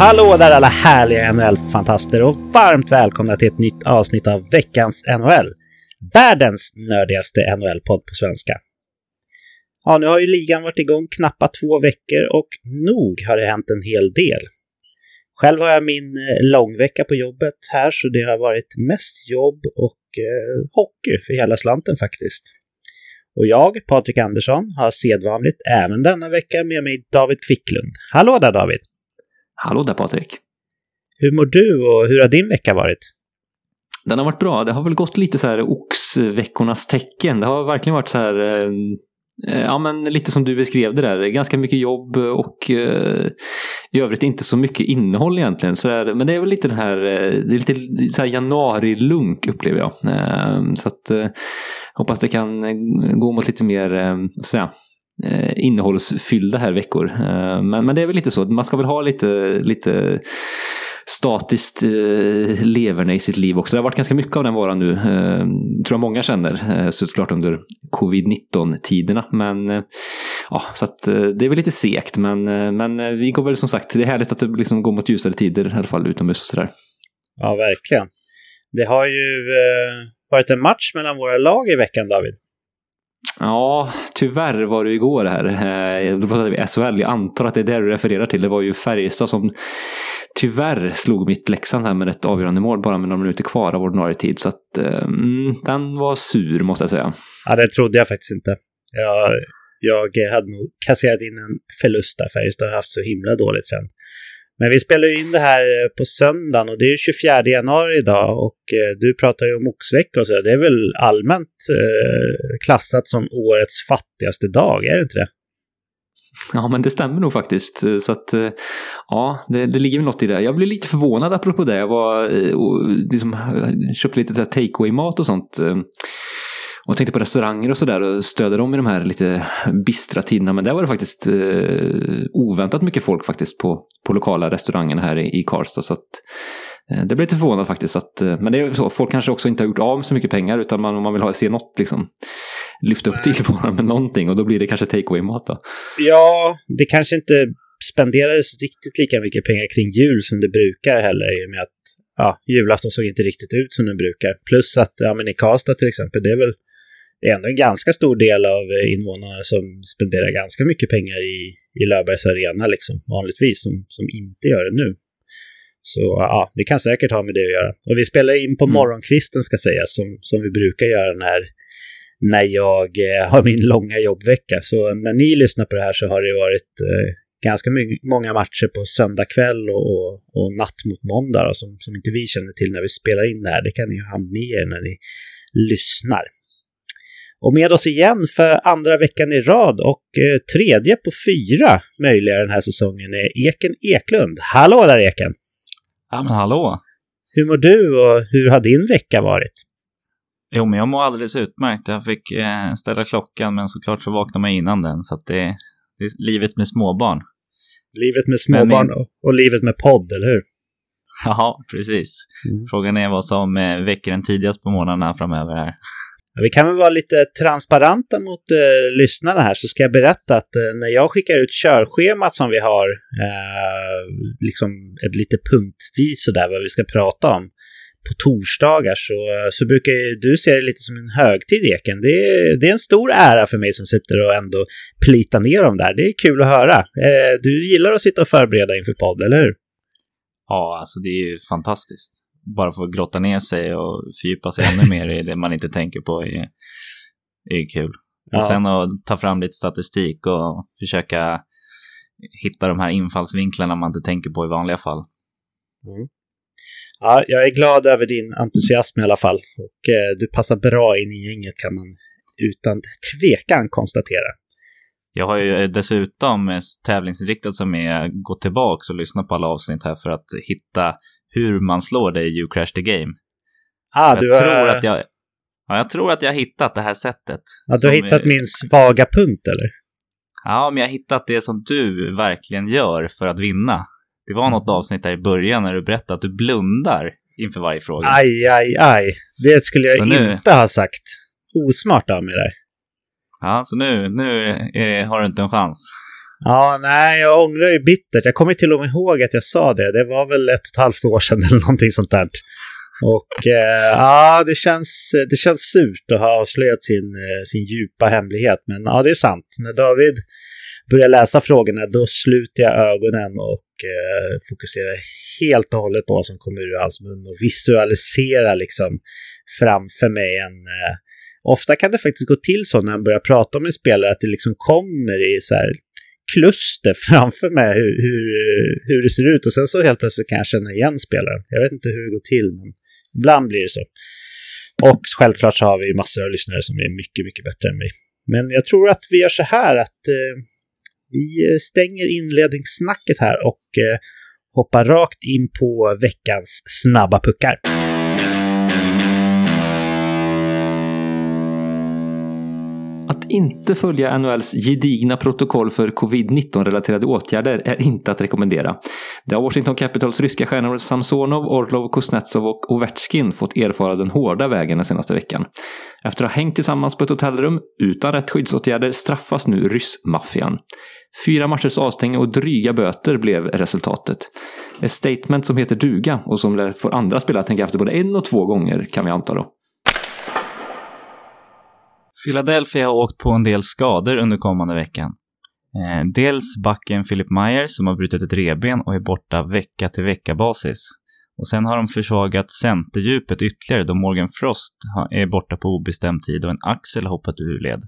Hallå där alla härliga NHL-fantaster och varmt välkomna till ett nytt avsnitt av veckans NHL. Världens nördigaste NHL-podd på svenska. Ja, nu har ju ligan varit igång knappt två veckor och nog har det hänt en hel del. Själv har jag min eh, långvecka på jobbet här så det har varit mest jobb och eh, hockey för hela slanten faktiskt. Och jag, Patrik Andersson, har sedvanligt även denna vecka med mig David Quicklund. Hallå där David! Hallå där Patrik! Hur mår du och hur har din vecka varit? Den har varit bra. Det har väl gått lite så här oxveckornas tecken. Det har verkligen varit så här eh, Eh, ja, men lite som du beskrev det där. Ganska mycket jobb och eh, i övrigt inte så mycket innehåll egentligen. Så där, men det är väl lite den här, det är lite så här januari-lunk upplever jag. Eh, så att hoppas det kan gå mot lite mer, så Eh, innehållsfyllda här veckor. Eh, men, men det är väl lite så, man ska väl ha lite, lite statiskt eh, leverne i sitt liv också. Det har varit ganska mycket av den varan nu, eh, tror jag många känner, eh, såklart under covid-19-tiderna. Men eh, ja, så att eh, det är väl lite segt, men, eh, men eh, vi går väl som sagt, det är härligt att det liksom går mot ljusare tider, i alla fall utomhus och sådär. Ja, verkligen. Det har ju varit en match mellan våra lag i veckan, David. Ja, tyvärr var det igår här. Då pratade vi SHL. Jag antar att det är det du refererar till. Det var ju Färjestad som tyvärr slog mitt Leksand här med ett avgörande mål bara med några minuter kvar av ordinarie tid. Så att eh, mm, den var sur måste jag säga. Ja, det trodde jag faktiskt inte. Jag, jag hade nog kasserat in en förlust där. Färjestad har haft så himla dålig trend. Men vi spelar ju in det här eh, på söndagen och det är 24 januari idag och eh, du pratar ju om oxvecka och sådär. Det är väl allmänt eh, klassat som årets fattigaste dag, är det inte det? Ja, men det stämmer nog faktiskt. Så att, ja, det, det ligger något i det. Jag blev lite förvånad apropå det. Jag var, och liksom, köpte lite take away-mat och sånt. Och tänkte på restauranger och sådär och stödde dem i de här lite bistra tiderna. Men där var det faktiskt eh, oväntat mycket folk faktiskt på, på lokala restaurangerna här i, i Karlstad. Så att, eh, det blev lite förvånad faktiskt. Att, eh, men det är så, folk kanske också inte har gjort av med så mycket pengar utan man, man vill ha, se något liksom lyfta upp tillvaron med någonting och då blir det kanske take away-mat då. Ja, det kanske inte spenderades riktigt lika mycket pengar kring jul som det brukar heller i och med att ja, julafton såg inte riktigt ut som den brukar. Plus att ja, men i Karlstad till exempel, det är väl det är ändå en ganska stor del av invånarna som spenderar ganska mycket pengar i, i Löfbergs arena liksom, vanligtvis, som, som inte gör det nu. Så ja, det kan säkert ha med det att göra. Och vi spelar in på mm. morgonkvisten ska sägas, som, som vi brukar göra när när jag eh, har min långa jobbvecka. Så när ni lyssnar på det här så har det varit eh, ganska många matcher på söndag kväll och, och, och natt mot måndag då, som, som inte vi känner till när vi spelar in det här. Det kan ni ha med er när ni lyssnar. Och med oss igen för andra veckan i rad och eh, tredje på fyra möjliga den här säsongen är Eken Eklund. Hallå där Eken! Ja men hallå! Hur mår du och hur har din vecka varit? Jo, men jag mår alldeles utmärkt. Jag fick eh, ställa klockan, men såklart så vaknade man innan den. Så att det, det är livet med småbarn. Livet med småbarn min... och, och livet med podd, eller hur? Ja, precis. Mm. Frågan är vad som eh, väcker en tidigast på morgnarna framöver här. Ja, vi kan väl vara lite transparenta mot eh, lyssnarna här, så ska jag berätta att eh, när jag skickar ut körschemat som vi har, eh, liksom ett lite punktvis sådär vad vi ska prata om, på torsdagar så, eh, så brukar du se det lite som en högtid, Eken. Det är, det är en stor ära för mig som sitter och ändå plitar ner dem där. Det är kul att höra. Eh, du gillar att sitta och förbereda inför podd, eller hur? Ja, alltså det är ju fantastiskt. Bara få grotta ner sig och fördjupa sig ännu mer i det man inte tänker på är, är kul. Ja. Och sen att ta fram lite statistik och försöka hitta de här infallsvinklarna man inte tänker på i vanliga fall. Mm. Ja, jag är glad över din entusiasm i alla fall. Och eh, du passar bra in i gänget kan man utan tvekan konstatera. Jag har ju dessutom tävlingsinriktat som är gå tillbaka och lyssna på alla avsnitt här för att hitta hur man slår det i You Crash the Game. Ah, jag du tror är... att jag, ja, jag tror att jag har hittat det här sättet. Ja, du har hittat min svaga punkt eller? Ja, men jag har hittat det som du verkligen gör för att vinna. Det var något avsnitt där i början när du berättade att du blundar inför varje fråga. Aj, aj, aj. Det skulle jag nu... inte ha sagt. Osmart av mig där. Ja, så nu, nu är, har du inte en chans. Ja, nej, jag ångrar ju bittert. Jag kommer till och med ihåg att jag sa det. Det var väl ett och ett halvt år sedan eller någonting sånt där. Och eh, ja, det känns, det känns surt att ha avslöjat sin, eh, sin djupa hemlighet. Men ja, det är sant. När David börjar läsa frågorna, då sluter jag ögonen och eh, fokuserar helt och hållet på vad som kommer ur hans mun och visualiserar liksom framför mig en... Eh, ofta kan det faktiskt gå till så när man börjar prata om en spelare att det liksom kommer i så här kluster framför mig hur, hur, hur det ser ut och sen så helt plötsligt kan jag känna igen spelaren. Jag vet inte hur det går till, men ibland blir det så. Och självklart så har vi massor av lyssnare som är mycket, mycket bättre än mig. Men jag tror att vi gör så här att eh, vi stänger inledningssnacket här och eh, hoppar rakt in på veckans snabba puckar. Att inte följa NHLs gedigna protokoll för covid-19-relaterade åtgärder är inte att rekommendera. Det har Washington Capitals ryska stjärnor Samsonov, Orlov, Kuznetsov och Ovechkin fått erfara den hårda vägen den senaste veckan. Efter att ha hängt tillsammans på ett hotellrum utan rätt skyddsåtgärder straffas nu ryssmaffian. Fyra matchers avstängning och dryga böter blev resultatet. Ett statement som heter duga och som lär få andra spelare att tänka efter både en och två gånger kan vi anta då. Philadelphia har åkt på en del skador under kommande veckan. Eh, dels backen Philip Meyer som har brutit ett reben och är borta vecka till vecka basis. Och sen har de försvagat centerdjupet ytterligare då Morgan Frost är borta på obestämd tid och en axel har hoppat ur led.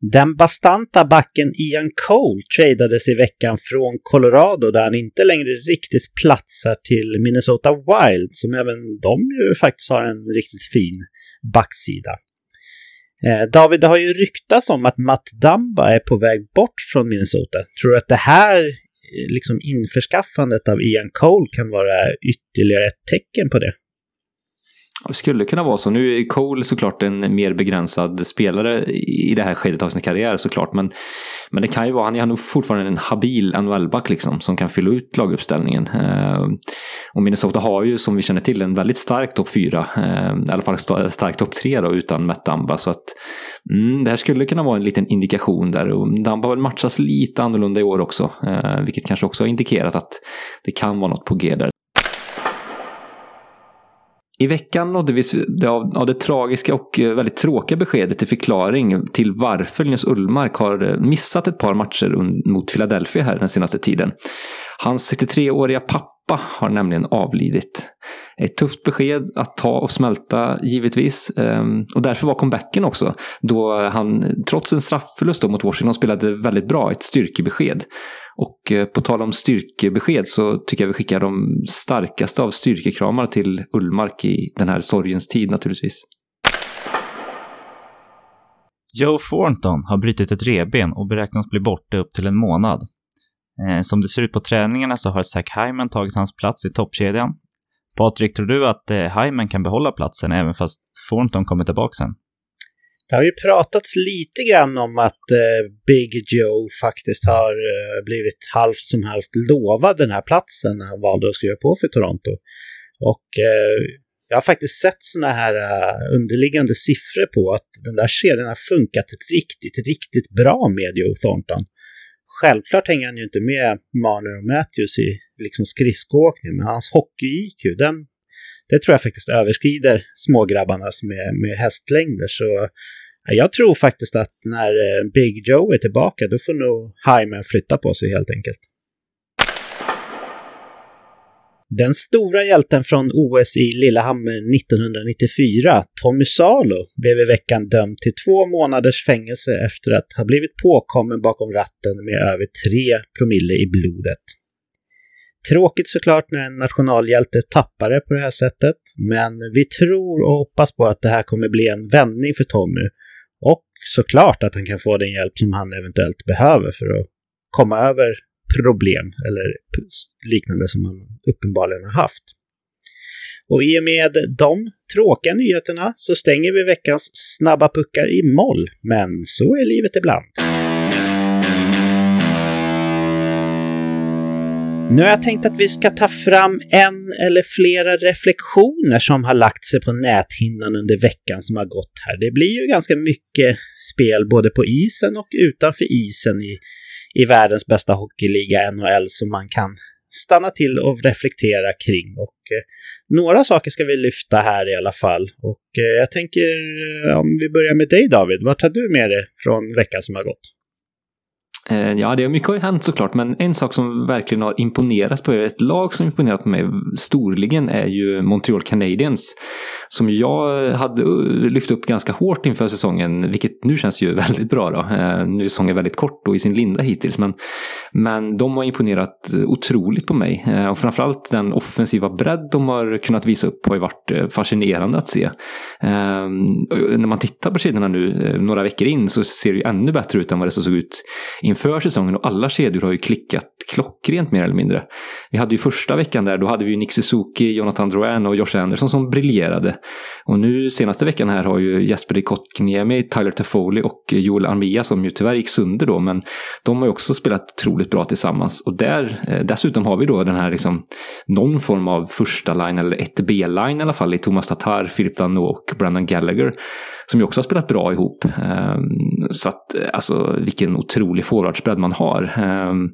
Den bastanta backen Ian Cole tradades i veckan från Colorado där han inte längre riktigt platsar till Minnesota Wild som även de ju faktiskt har en riktigt fin backsida. Eh, David, det har ju ryktats om att Matt Dumba är på väg bort från Minnesota. Tror du att det här eh, liksom införskaffandet av Ian Cole kan vara ytterligare ett tecken på det? Det skulle kunna vara så. Nu är Cole såklart en mer begränsad spelare i det här skedet av sin karriär såklart. Men, men det kan ju vara, han är nog fortfarande en habil NHL-back liksom som kan fylla ut laguppställningen. Eh, och Minnesota har ju som vi känner till en väldigt stark topp fyra. Eh, I alla fall stark topp tre då utan Matt Damba. Så att mm, det här skulle kunna vara en liten indikation där. Och Damba har väl matchats lite annorlunda i år också. Eh, vilket kanske också har indikerat att det kan vara något på G där. I veckan nådde vi av, av det tragiska och eh, väldigt tråkiga beskedet till förklaring till varför Linus Ullmark har eh, missat ett par matcher mot Philadelphia här den senaste tiden. Hans 63-åriga pappa har nämligen avlidit. Ett tufft besked att ta och smälta givetvis. Ehm, och därför var comebacken också, då han trots en straffförlust mot Washington spelade väldigt bra, ett styrkebesked. Och eh, på tal om styrkebesked så tycker jag vi skickar de starkaste av styrkekramar till Ullmark i den här sorgens tid naturligtvis. Joe Thornton har brutit ett reben och beräknas bli borta upp till en månad. Eh, som det ser ut på träningarna så har Zach Hyman tagit hans plats i toppkedjan. Patrik, tror du att eh, Hyman kan behålla platsen även fast Thornton kommer tillbaka sen? Det har ju pratats lite grann om att eh, Big Joe faktiskt har eh, blivit halvt som halvt lovad den här platsen när han valde att skriva på för Toronto. Och eh, jag har faktiskt sett sådana här uh, underliggande siffror på att den där kedjan har funkat riktigt, riktigt bra med Joe Thornton. Självklart hänger han ju inte med Marner och Matthews i liksom skridskoåkning, men hans hockey-IQ, den det tror jag faktiskt överskrider smågrabbarnas med, med hästlängder. Så jag tror faktiskt att när eh, Big Joe är tillbaka, då får nog Hyman flytta på sig helt enkelt. Den stora hjälten från OS i Lillehammer 1994, Tommy Salo, blev i veckan dömd till två månaders fängelse efter att ha blivit påkommen bakom ratten med över tre promille i blodet. Tråkigt såklart när en nationalhjälte tappar det på det här sättet, men vi tror och hoppas på att det här kommer bli en vändning för Tommy. Och såklart att han kan få den hjälp som han eventuellt behöver för att komma över problem eller liknande som han uppenbarligen har haft. Och i och med de tråkiga nyheterna så stänger vi veckans snabba puckar i moll, men så är livet ibland. Nu har jag tänkt att vi ska ta fram en eller flera reflektioner som har lagt sig på näthinnan under veckan som har gått här. Det blir ju ganska mycket spel både på isen och utanför isen i, i världens bästa hockeyliga NHL som man kan stanna till och reflektera kring. Och eh, några saker ska vi lyfta här i alla fall. Och eh, jag tänker eh, om vi börjar med dig David, vad tar du med dig från veckan som har gått? Eh, ja, det är mycket har ju hänt såklart, men en sak som verkligen har imponerat på er, ett lag som imponerat på mig storligen är ju Montreal Canadiens. Som jag hade eh, lyft upp ganska hårt inför säsongen, vilket nu känns ju väldigt bra då. Eh, nu är säsongen väldigt kort och i sin linda hittills, men, men de har imponerat otroligt på mig. Och framförallt den offensiva bredd de har kunnat visa upp har ju varit fascinerande att se. När man tittar på sidorna nu, några veckor in, så ser det ju ännu bättre ut än vad det såg ut inför säsongen och alla kedjor har ju klickat klockrent mer eller mindre. Vi hade ju första veckan där, då hade vi ju Nick Suzuki, Jonathan Drouin och Josh Anderson som briljerade. Och nu senaste veckan här har ju Jesper Kotkaniemi, Tyler Toffoli och Joel Armia som ju tyvärr gick sönder då, men de har ju också spelat otroligt bra tillsammans. Och där, eh, dessutom har vi då den här liksom någon form av första line eller ett B-line i alla fall i Thomas Tatar, Philip Dano och Brandon Gallagher som ju också har spelat bra ihop. Ehm, så att, eh, alltså vilken otrolig forwardsbredd man har. Ehm,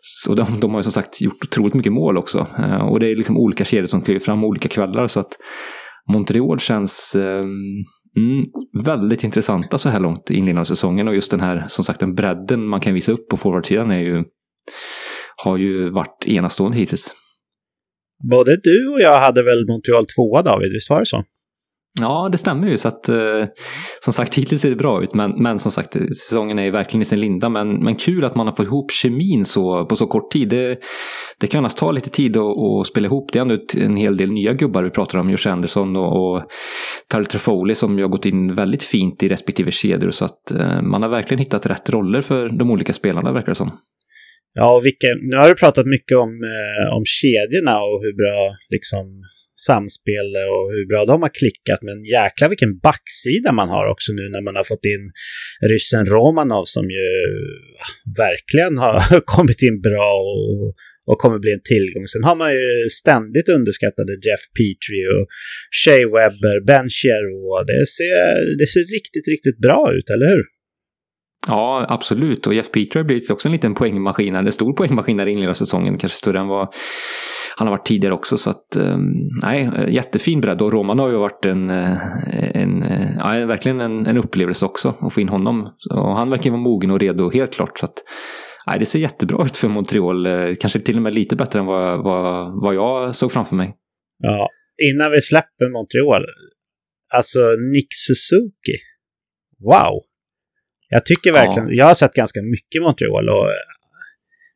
så de, de har ju som sagt gjort otroligt mycket mål också. Ehm, och det är liksom olika kedjor som kliver fram olika kvällar. Så att Montreal känns ehm, Mm, väldigt intressanta så här långt i inledningen av säsongen och just den här, som sagt, den bredden man kan visa upp på forwardsidan är ju, har ju varit enastående hittills. Både du och jag hade väl Montreal tvåa David, visst var det så? Ja, det stämmer ju. Så att, eh, som sagt, hittills ser det bra ut. Men, men som sagt, säsongen är ju verkligen i sin linda. Men, men kul att man har fått ihop kemin så, på så kort tid. Det, det kan annars ta lite tid att, att spela ihop. Det är ändå en hel del nya gubbar vi pratar om. Josh Anderson och, och Tyler Trefoli som ju har gått in väldigt fint i respektive kedjor. Så att eh, man har verkligen hittat rätt roller för de olika spelarna verkar det som. Ja, och vilken, nu har du pratat mycket om, eh, om kedjorna och hur bra liksom samspel och hur bra de har klickat. Men jäklar vilken backsida man har också nu när man har fått in ryssen Romanov som ju ah, verkligen har kommit in bra och, och kommer bli en tillgång. Sen har man ju ständigt underskattade Jeff Petrie och Shea Webber, Ben Chero. Det ser, det ser riktigt, riktigt bra ut, eller hur? Ja, absolut. Och Jeff Petrie har blivit också en liten poängmaskin, en stor poängmaskin i inledningen av säsongen, kanske större än vad han har varit tidigare också. Så att, ehm, nej, jättefin bredd. Och Roman har ju varit en, eh, en, eh, ja, verkligen en, en upplevelse också att få in honom. Och han verkar vara mogen och redo, helt klart. Så att, nej, det ser jättebra ut för Montreal. Eh, kanske till och med lite bättre än vad, vad, vad jag såg framför mig. Ja, innan vi släpper Montreal. Alltså Nick Suzuki. Wow! Jag tycker verkligen, ja. jag har sett ganska mycket Montreal och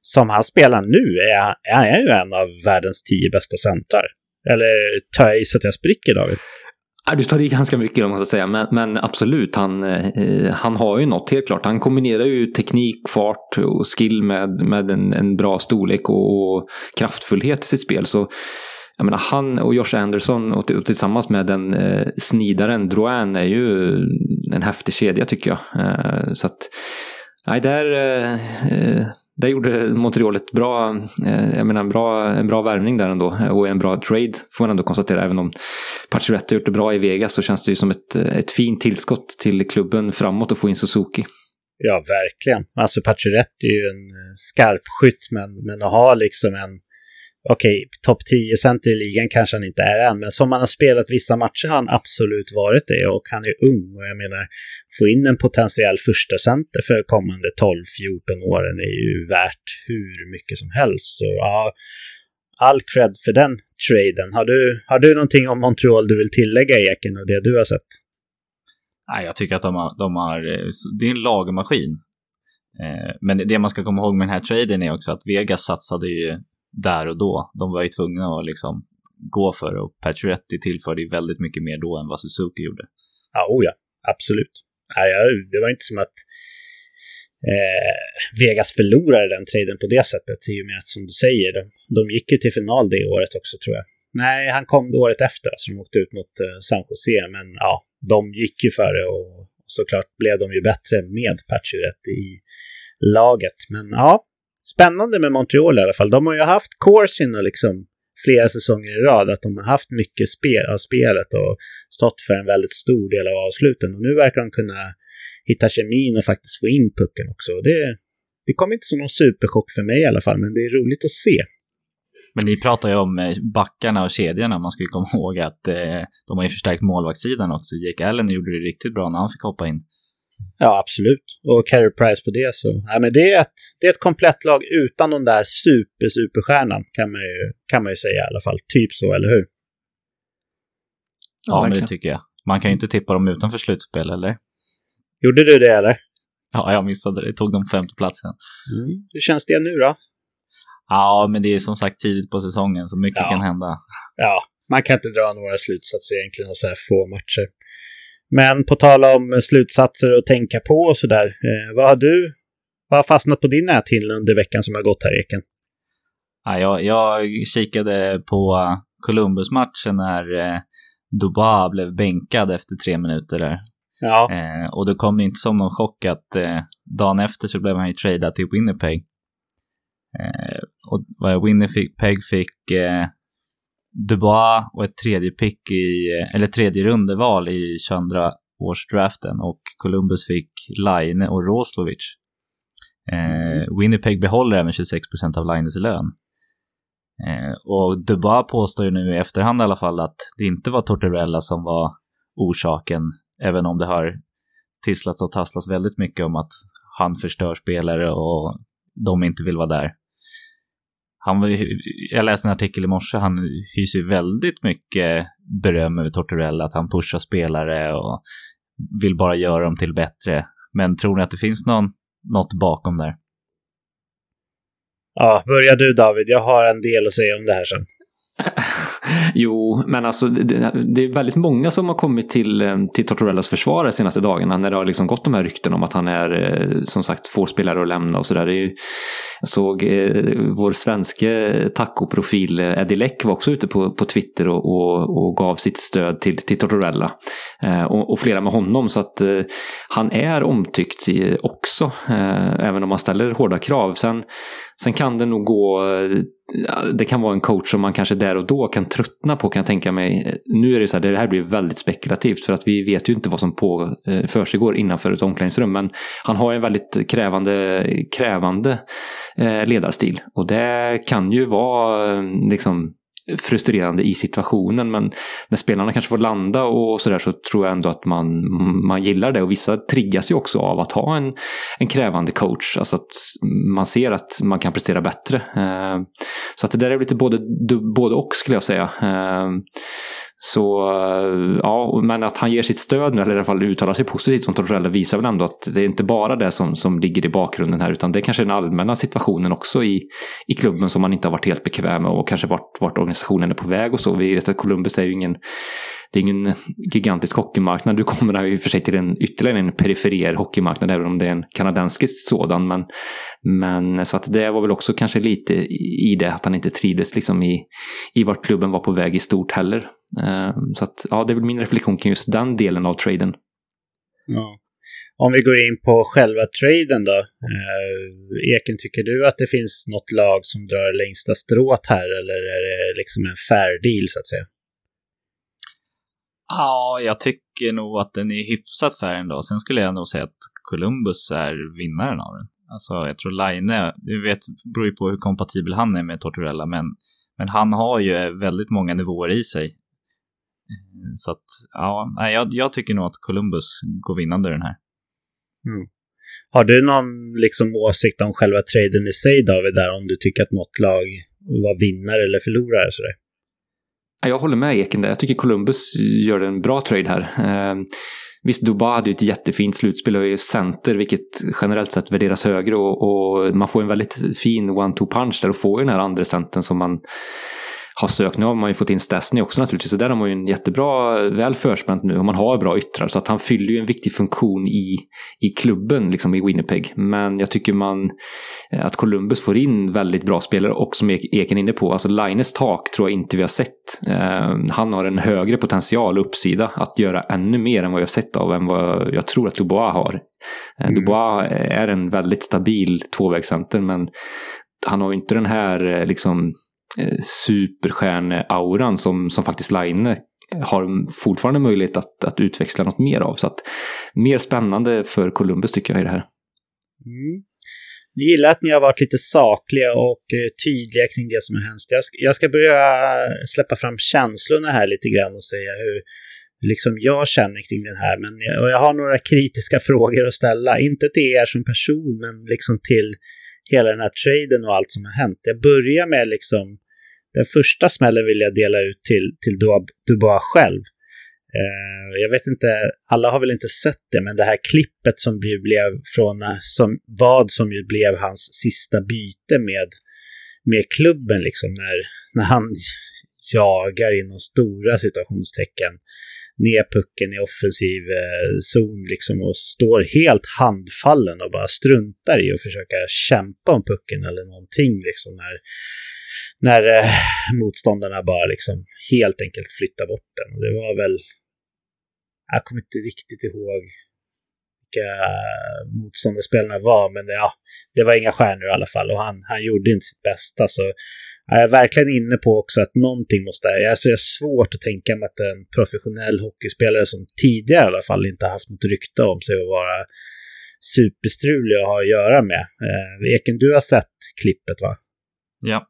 som han spelar nu är, är han ju en av världens tio bästa centrar. Eller tar jag i så att jag spricker David? du tar i ganska mycket om man ska säga, men, men absolut, han, eh, han har ju något helt klart. Han kombinerar ju teknik, fart och skill med, med en, en bra storlek och, och, kraftfullhet i sitt spel. Så jag menar, han och Josh Anderson och, och tillsammans med den eh, snidaren Drouin är ju en häftig kedja tycker jag. Eh, så att, nej, där, eh, eh där gjorde Montreal ett bra, eh, jag menar en bra, en bra värvning där ändå eh, och en bra trade får man ändå konstatera. Även om Pacioretty gjort det bra i Vegas så känns det ju som ett, ett fint tillskott till klubben framåt att få in Suzuki. Ja, verkligen. Alltså Pacioretty är ju en eh, skarp skytt men, men att ha liksom en okej, okay, topp 10 center i ligan kanske han inte är än, men som han har spelat vissa matcher har han absolut varit det och han är ung och jag menar, få in en potentiell första center för kommande 12-14 åren är ju värt hur mycket som helst. Så ja, all cred för den traden. Har du, har du någonting om Montreal du vill tillägga Eken och det du har sett? Nej, jag tycker att de har, de har eh, det är en lagmaskin. Eh, men det man ska komma ihåg med den här traden är också att Vegas satsade ju där och då. De var ju tvungna att liksom gå för det och Pacioretty tillförde ju väldigt mycket mer då än vad Suzuki gjorde. Ja, oh ja, absolut. Det var inte som att eh, Vegas förlorade den traden på det sättet i och med att som du säger, de, de gick ju till final det året också tror jag. Nej, han kom året efter, så de åkte ut mot eh, San Jose, men ja, de gick ju före och, och såklart blev de ju bättre med Pacioretty i laget. Men ja, spännande med Montreal i alla fall. De har ju haft Corsin och liksom flera säsonger i rad, att de har haft mycket spel av spelet och stått för en väldigt stor del av avsluten. Och nu verkar de kunna hitta kemin och faktiskt få in pucken också. Det, det kommer inte som någon superchock för mig i alla fall, men det är roligt att se. Men ni pratar ju om eh, backarna och kedjorna. Man ska ju komma ihåg att eh, de har ju förstärkt målvaktssidan också. Jake Allen gjorde det riktigt bra när han fick hoppa in. Ja, absolut. Och Carey Price på det så. Ja, men det, är ett, det är ett komplett lag utan den där super, superstjärnan kan man, ju, kan man ju säga i alla fall. Typ så, eller hur? Ja, ja men det tycker jag. Man kan ju inte tippa dem utanför slutspel, eller? Gjorde du det, eller? Ja, jag missade det. Tog dem på femteplatsen. Mm. Hur känns det nu då? Ja, men det är som sagt tidigt på säsongen, så mycket ja. kan hända. Ja, man kan inte dra några slutsatser egentligen av så här få matcher. Men på tal om slutsatser att tänka på och sådär, eh, vad har du vad har fastnat på din näthinna under veckan som har gått här, Eken? Ja, jag, jag kikade på Columbus-matchen när eh, Dubois blev bänkad efter tre minuter där. Ja. Eh, och det kom inte som någon chock att eh, dagen efter så blev han ju tradad till Winnipeg. Eh, och Winnipeg fick eh, Dubois och ett tredje pick i, eller tredje rundeval i 22 årsdraften och Columbus fick Line och Roslovic. Eh, Winnipeg behåller även 26% av Lines lön. Eh, och Dubois påstår ju nu i efterhand i alla fall att det inte var Tortorella som var orsaken, även om det har tisslats och tasslats väldigt mycket om att han förstör spelare och de inte vill vara där han var ju, jag läste en artikel i morse, han hyser ju väldigt mycket beröm över Tortorella, att han pushar spelare och vill bara göra dem till bättre. Men tror ni att det finns någon, något bakom där? Ja, börja du David, jag har en del att säga om det här sen. jo, men alltså det, det, är väldigt många som har kommit till, eh, till Tortorellas försvar de senaste dagarna när det har liksom gått de här rykten om att han är eh, som sagt får spelare att lämna och sådär. Jag såg eh, vår svenska tacoprofil eh, Eddie Leck var också ute på, på Twitter och, och, och gav sitt stöd till, till Tortorella. Eh, och, och, flera med honom så att eh, han är omtyckt också, även om man ställer hårda krav. Sen, sen kan det nog gå det kan vara en coach som man kanske där och då kan tröttna på kan jag tänka mig. Nu är det så här, det här blir väldigt spekulativt för att vi vet ju inte vad som på, eh, försiggår innanför ett omklädningsrum. Men han har en väldigt krävande, krävande eh, ledarstil och det kan ju vara eh, liksom frustrerande i situationen. Men när spelarna kanske får landa och sådär så tror jag ändå att man, man gillar det. Och vissa triggas ju också av att ha en, en krävande coach. Alltså att man ser att man kan prestera bättre. Eh, så att det där är lite både, både och skulle jag säga. Eh, så eh, ja, men att han ger sitt stöd nu, eller i alla fall uttalar sig positivt som Tortorella visar väl ändå att det är inte bara det som, som ligger i bakgrunden här, utan det är kanske den allmänna situationen också i, i klubben som man inte har varit helt bekväm med och kanske vart, vart organisationen är på väg och så. Vi vet att Columbus är ju ingen det är ingen gigantisk hockeymarknad. Du kommer i och för sig till en ytterligare en perifer hockeymarknad, även om det är en kanadensisk sådan. Men, men så att det var väl också kanske lite i det att han inte trivdes liksom i, i vart klubben var på väg i stort heller. Eh, så att, ja, det är väl min reflektion kring just den delen av traden. Ja. Om vi går in på själva traden då. Eh, Eken, tycker du att det finns något lag som drar längsta strået här eller är det liksom en fair deal så att säga? Ja, jag tycker nog att den är hyfsat fair ändå. Sen skulle jag nog säga att Columbus är vinnaren av den. Alltså, jag tror Line, det vet, beror ju på hur kompatibel han är med Tortorella, men, men han har ju väldigt många nivåer i sig. Så att, ja, jag, jag tycker nog att Columbus går vinnande den här. Mm. Har du någon liksom åsikt om själva traden i sig, David, där om du tycker att något lag var vinnare eller förlorare? Sådär? Jag håller med Eken där. Jag tycker Columbus gör en bra trade här. Eh, visst, Dubai hade ju ett jättefint slutspel och är center, vilket generellt sett värderas högre. Och, och man får en väldigt fin one-two punch där och får ju den här andra centern som man har sökt. Nu har man ju fått in Stasny också naturligtvis, så där har man ju en jättebra, väl förspänt nu och man har bra yttrar. Så att han fyller ju en viktig funktion i, i klubben, liksom i Winnipeg. Men jag tycker man, eh, att Columbus får in väldigt bra spelare och som Eken är inne på, alltså Lines tak tror jag inte vi har sett. Uh, han har en högre potential och uppsida att göra ännu mer än vad jag sett av än vad jag tror att Dubois har. Uh, mm. Dubois är en väldigt stabil tvåvägscenter men han har ju inte den här liksom Eh, superstjärne-auran som, som faktiskt Line eh, har fortfarande möjlighet att, att utväxla något mer av. Så att mer spännande för Columbus tycker jag i det här. Mm. Jag gillar att ni har varit lite sakliga och eh, tydliga kring det som har hänt. Jag ska, jag ska börja släppa fram känslorna här lite grann och säga hur liksom jag känner kring den här. Men jag, och jag har några kritiska frågor att ställa. Inte till er som person, men liksom till hela den här traden och allt som har hänt. Jag börjar med liksom den första smällen vill jag dela ut till, till Dubois själv. Uh, jag vet inte, alla har väl inte sett det, men det här klippet som blev från eh, som, vad som ju blev hans sista byte med, med klubben, liksom när, när han jagar inom stora situationstecken ner pucken i offensiv eh, zon liksom och står helt handfallen och bara struntar i att försöka kämpa om pucken eller någonting liksom när när eh, motståndarna bara liksom helt enkelt flyttar bort den. Och det var väl, jag kommer inte riktigt ihåg vilka motståndarspelarna var, men det, ja, det var inga stjärnor i alla fall och han, han gjorde inte sitt bästa. Så jag är verkligen inne på också att någonting måste... Alltså jag är svårt att tänka mig att en professionell hockeyspelare som tidigare i alla fall inte haft något rykte om sig att vara superstrulig att ha att göra med. Eh, Eken, du har sett klippet va? Ja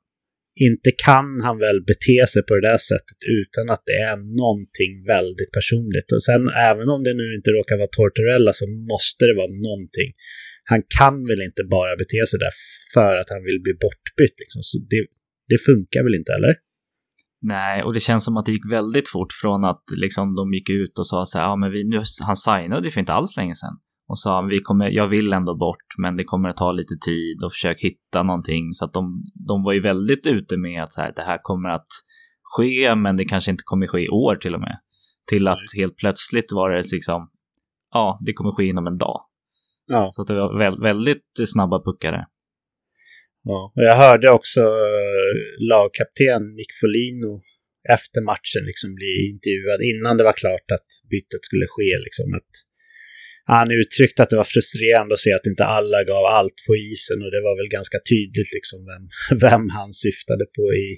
inte kan han väl bete sig på det där sättet utan att det är någonting väldigt personligt. Och sen även om det nu inte råkar vara Tortorella så måste det vara någonting. Han kan väl inte bara bete sig där för att han vill bli bortbytt liksom. Så det, det funkar väl inte, eller? Nej, och det känns som att det gick väldigt fort från att liksom de gick ut och sa så här, ja men vi, nu, han signade för inte alls länge sedan och sa vi kommer, jag vill ändå bort, men det kommer att ta lite tid och försök hitta någonting. Så att de, de var ju väldigt ute med att så här, det här kommer att ske, men det kanske inte kommer ske i år till och med. Till att helt plötsligt var det liksom, ja, det kommer ske inom en dag. Ja. Så att det var vä väldigt snabba puckare. Ja, och jag hörde också uh, lagkapten Nick Folino efter matchen liksom bli intervjuad innan det var klart att bytet skulle ske. Liksom, att han uttryckte att det var frustrerande att se att inte alla gav allt på isen och det var väl ganska tydligt liksom vem, vem han syftade på i,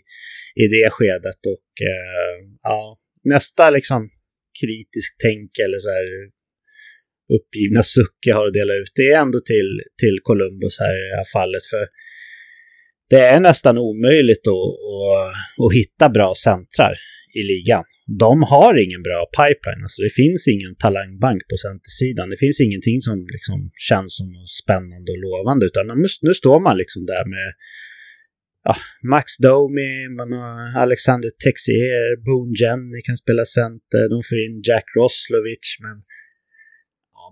i det skedet. Och eh, ja, nästa liksom kritisk tänk eller så här uppgivna suck jag har att dela ut, det är ändå till, till Columbus här i det här fallet. För det är nästan omöjligt att, att, att hitta bra centrar i ligan. De har ingen bra pipeline, alltså det finns ingen talangbank på centersidan. Det finns ingenting som liksom känns som spännande och lovande, utan nu, står man liksom där med ja, Max Domi, man har Alexander Texier, Boone Jenny kan spela center, de får in Jack Roslovic, men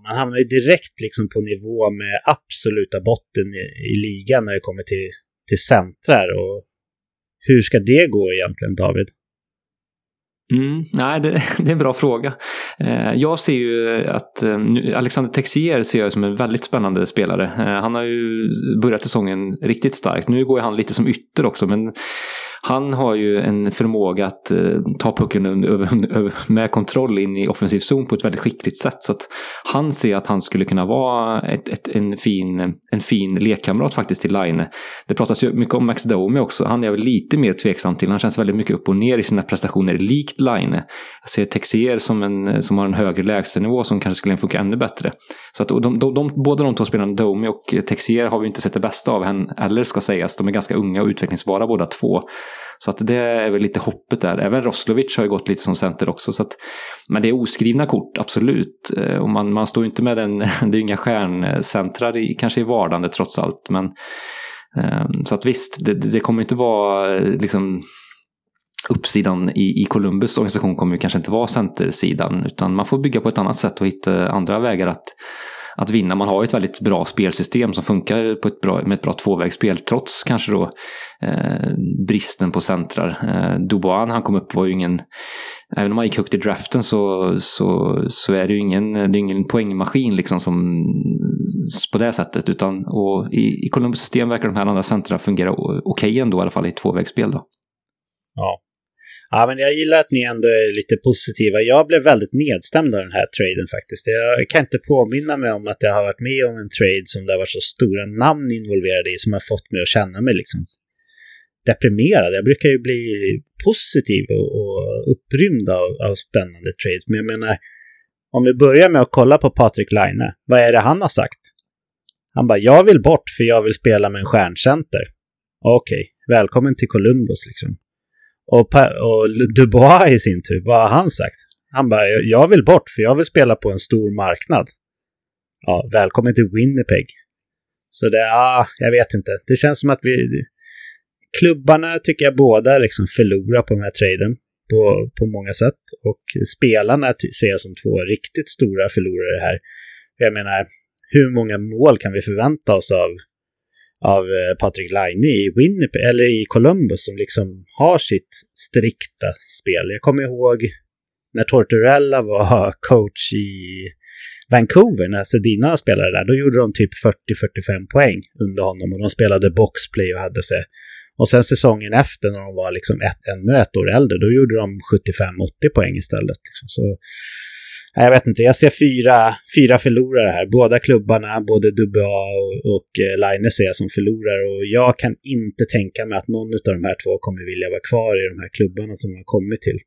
man hamnar ju direkt liksom på nivå med absoluta botten i, i ligan när det kommer till, till centrar. Och hur ska det gå egentligen, David? Mm, nej, det, det, är en bra fråga. Eh, jag ser ju att eh, Alexander Texier ser jag som en väldigt spännande spelare. Eh, han har ju börjat säsongen riktigt starkt. Nu går han lite som ytter också, men han har ju en förmåga att eh, ta pucken med kontroll in i offensiv zon på ett väldigt skickligt sätt. Så att han ser att han skulle kunna vara ett, ett, en, fin, en fin lekkamrat faktiskt till Line. Det pratas ju mycket om Max Domi också. Han är jag lite mer tveksam till. Han känns väldigt mycket upp och ner i sina prestationer, likt Line. Jag ser Texier som, en, som har en högre lägstanivå som kanske skulle funka ännu bättre. Så att de, de, de, båda de två spelarna, Domi och Texier, har vi inte sett det bästa av än, eller ska sägas. De är ganska unga och utvecklingsbara båda två. Så att det är väl lite hoppet där. Även Roslovic har ju gått lite som center också. Så att, men det är oskrivna kort, absolut. Eh, och man, man står inte med den, det är ju inga stjärncentrar i, kanske i vardande trots allt. Men, ehm, så att visst, det, det kommer inte vara eh, liksom uppsidan i, i Columbus organisation kommer ju kanske inte vara centersidan utan man får bygga på ett annat sätt och hitta andra vägar att att vinna. Man har ju ett väldigt bra spelsystem som funkar på ett bra, med ett bra tvåvägsspel trots kanske då eh, bristen på centrar. Eh, Dubois han kom upp var ju ingen, även om han gick högt i draften så, så, så är det ju ingen, det är ingen poängmaskin liksom som på det sättet utan och i, i Columbus system verkar de här andra centrarna fungera okej okay ändå i alla fall i ett tvåvägsspel då. Ja. Ja, men jag gillar att ni ändå är lite positiva. Jag blev väldigt nedstämd av den här traden faktiskt. Jag kan inte påminna mig om att jag har varit med om en trade som det har varit så stora namn involverade i som har fått mig att känna mig liksom deprimerad. Jag brukar ju bli positiv och, och upprymd av, av spännande trades. Men jag menar, om vi börjar med att kolla på Patrik Laine, vad är det han har sagt? Han bara, jag vill bort för jag vill spela med en stjärncenter. Okej, okay, välkommen till Columbus liksom. Och, och Dubois i sin tur, vad har han sagt? Han bara, jag vill bort för jag vill spela på en stor marknad. Ja, välkommen till Winnipeg. Så det, ja, jag vet inte. Det känns som att vi... Klubbarna tycker jag båda liksom förlorar på den här traden på, på många sätt. Och spelarna ser jag som två riktigt stora förlorare här. Jag menar, hur många mål kan vi förvänta oss av av eh, Patrik Laine i Winnipeg, eller i Columbus som liksom har sitt strikta spel. Jag kommer ihåg när Tortorella var coach i Vancouver, när Sedina spelade där, då gjorde de typ 40-45 poäng under honom och de spelade boxplay och hade sig. Och sen säsongen efter när de var liksom ett, ännu ett år äldre, då gjorde de 75-80 poäng istället. Liksom. Så jag vet inte, jag ser fyra, fyra förlorare här. Båda klubbarna, både Duba och, och eh, Line ser jag som förlorare och jag kan inte tänka mig att någon av de här två kommer vilja vara kvar i de här klubbarna som de har kommit till.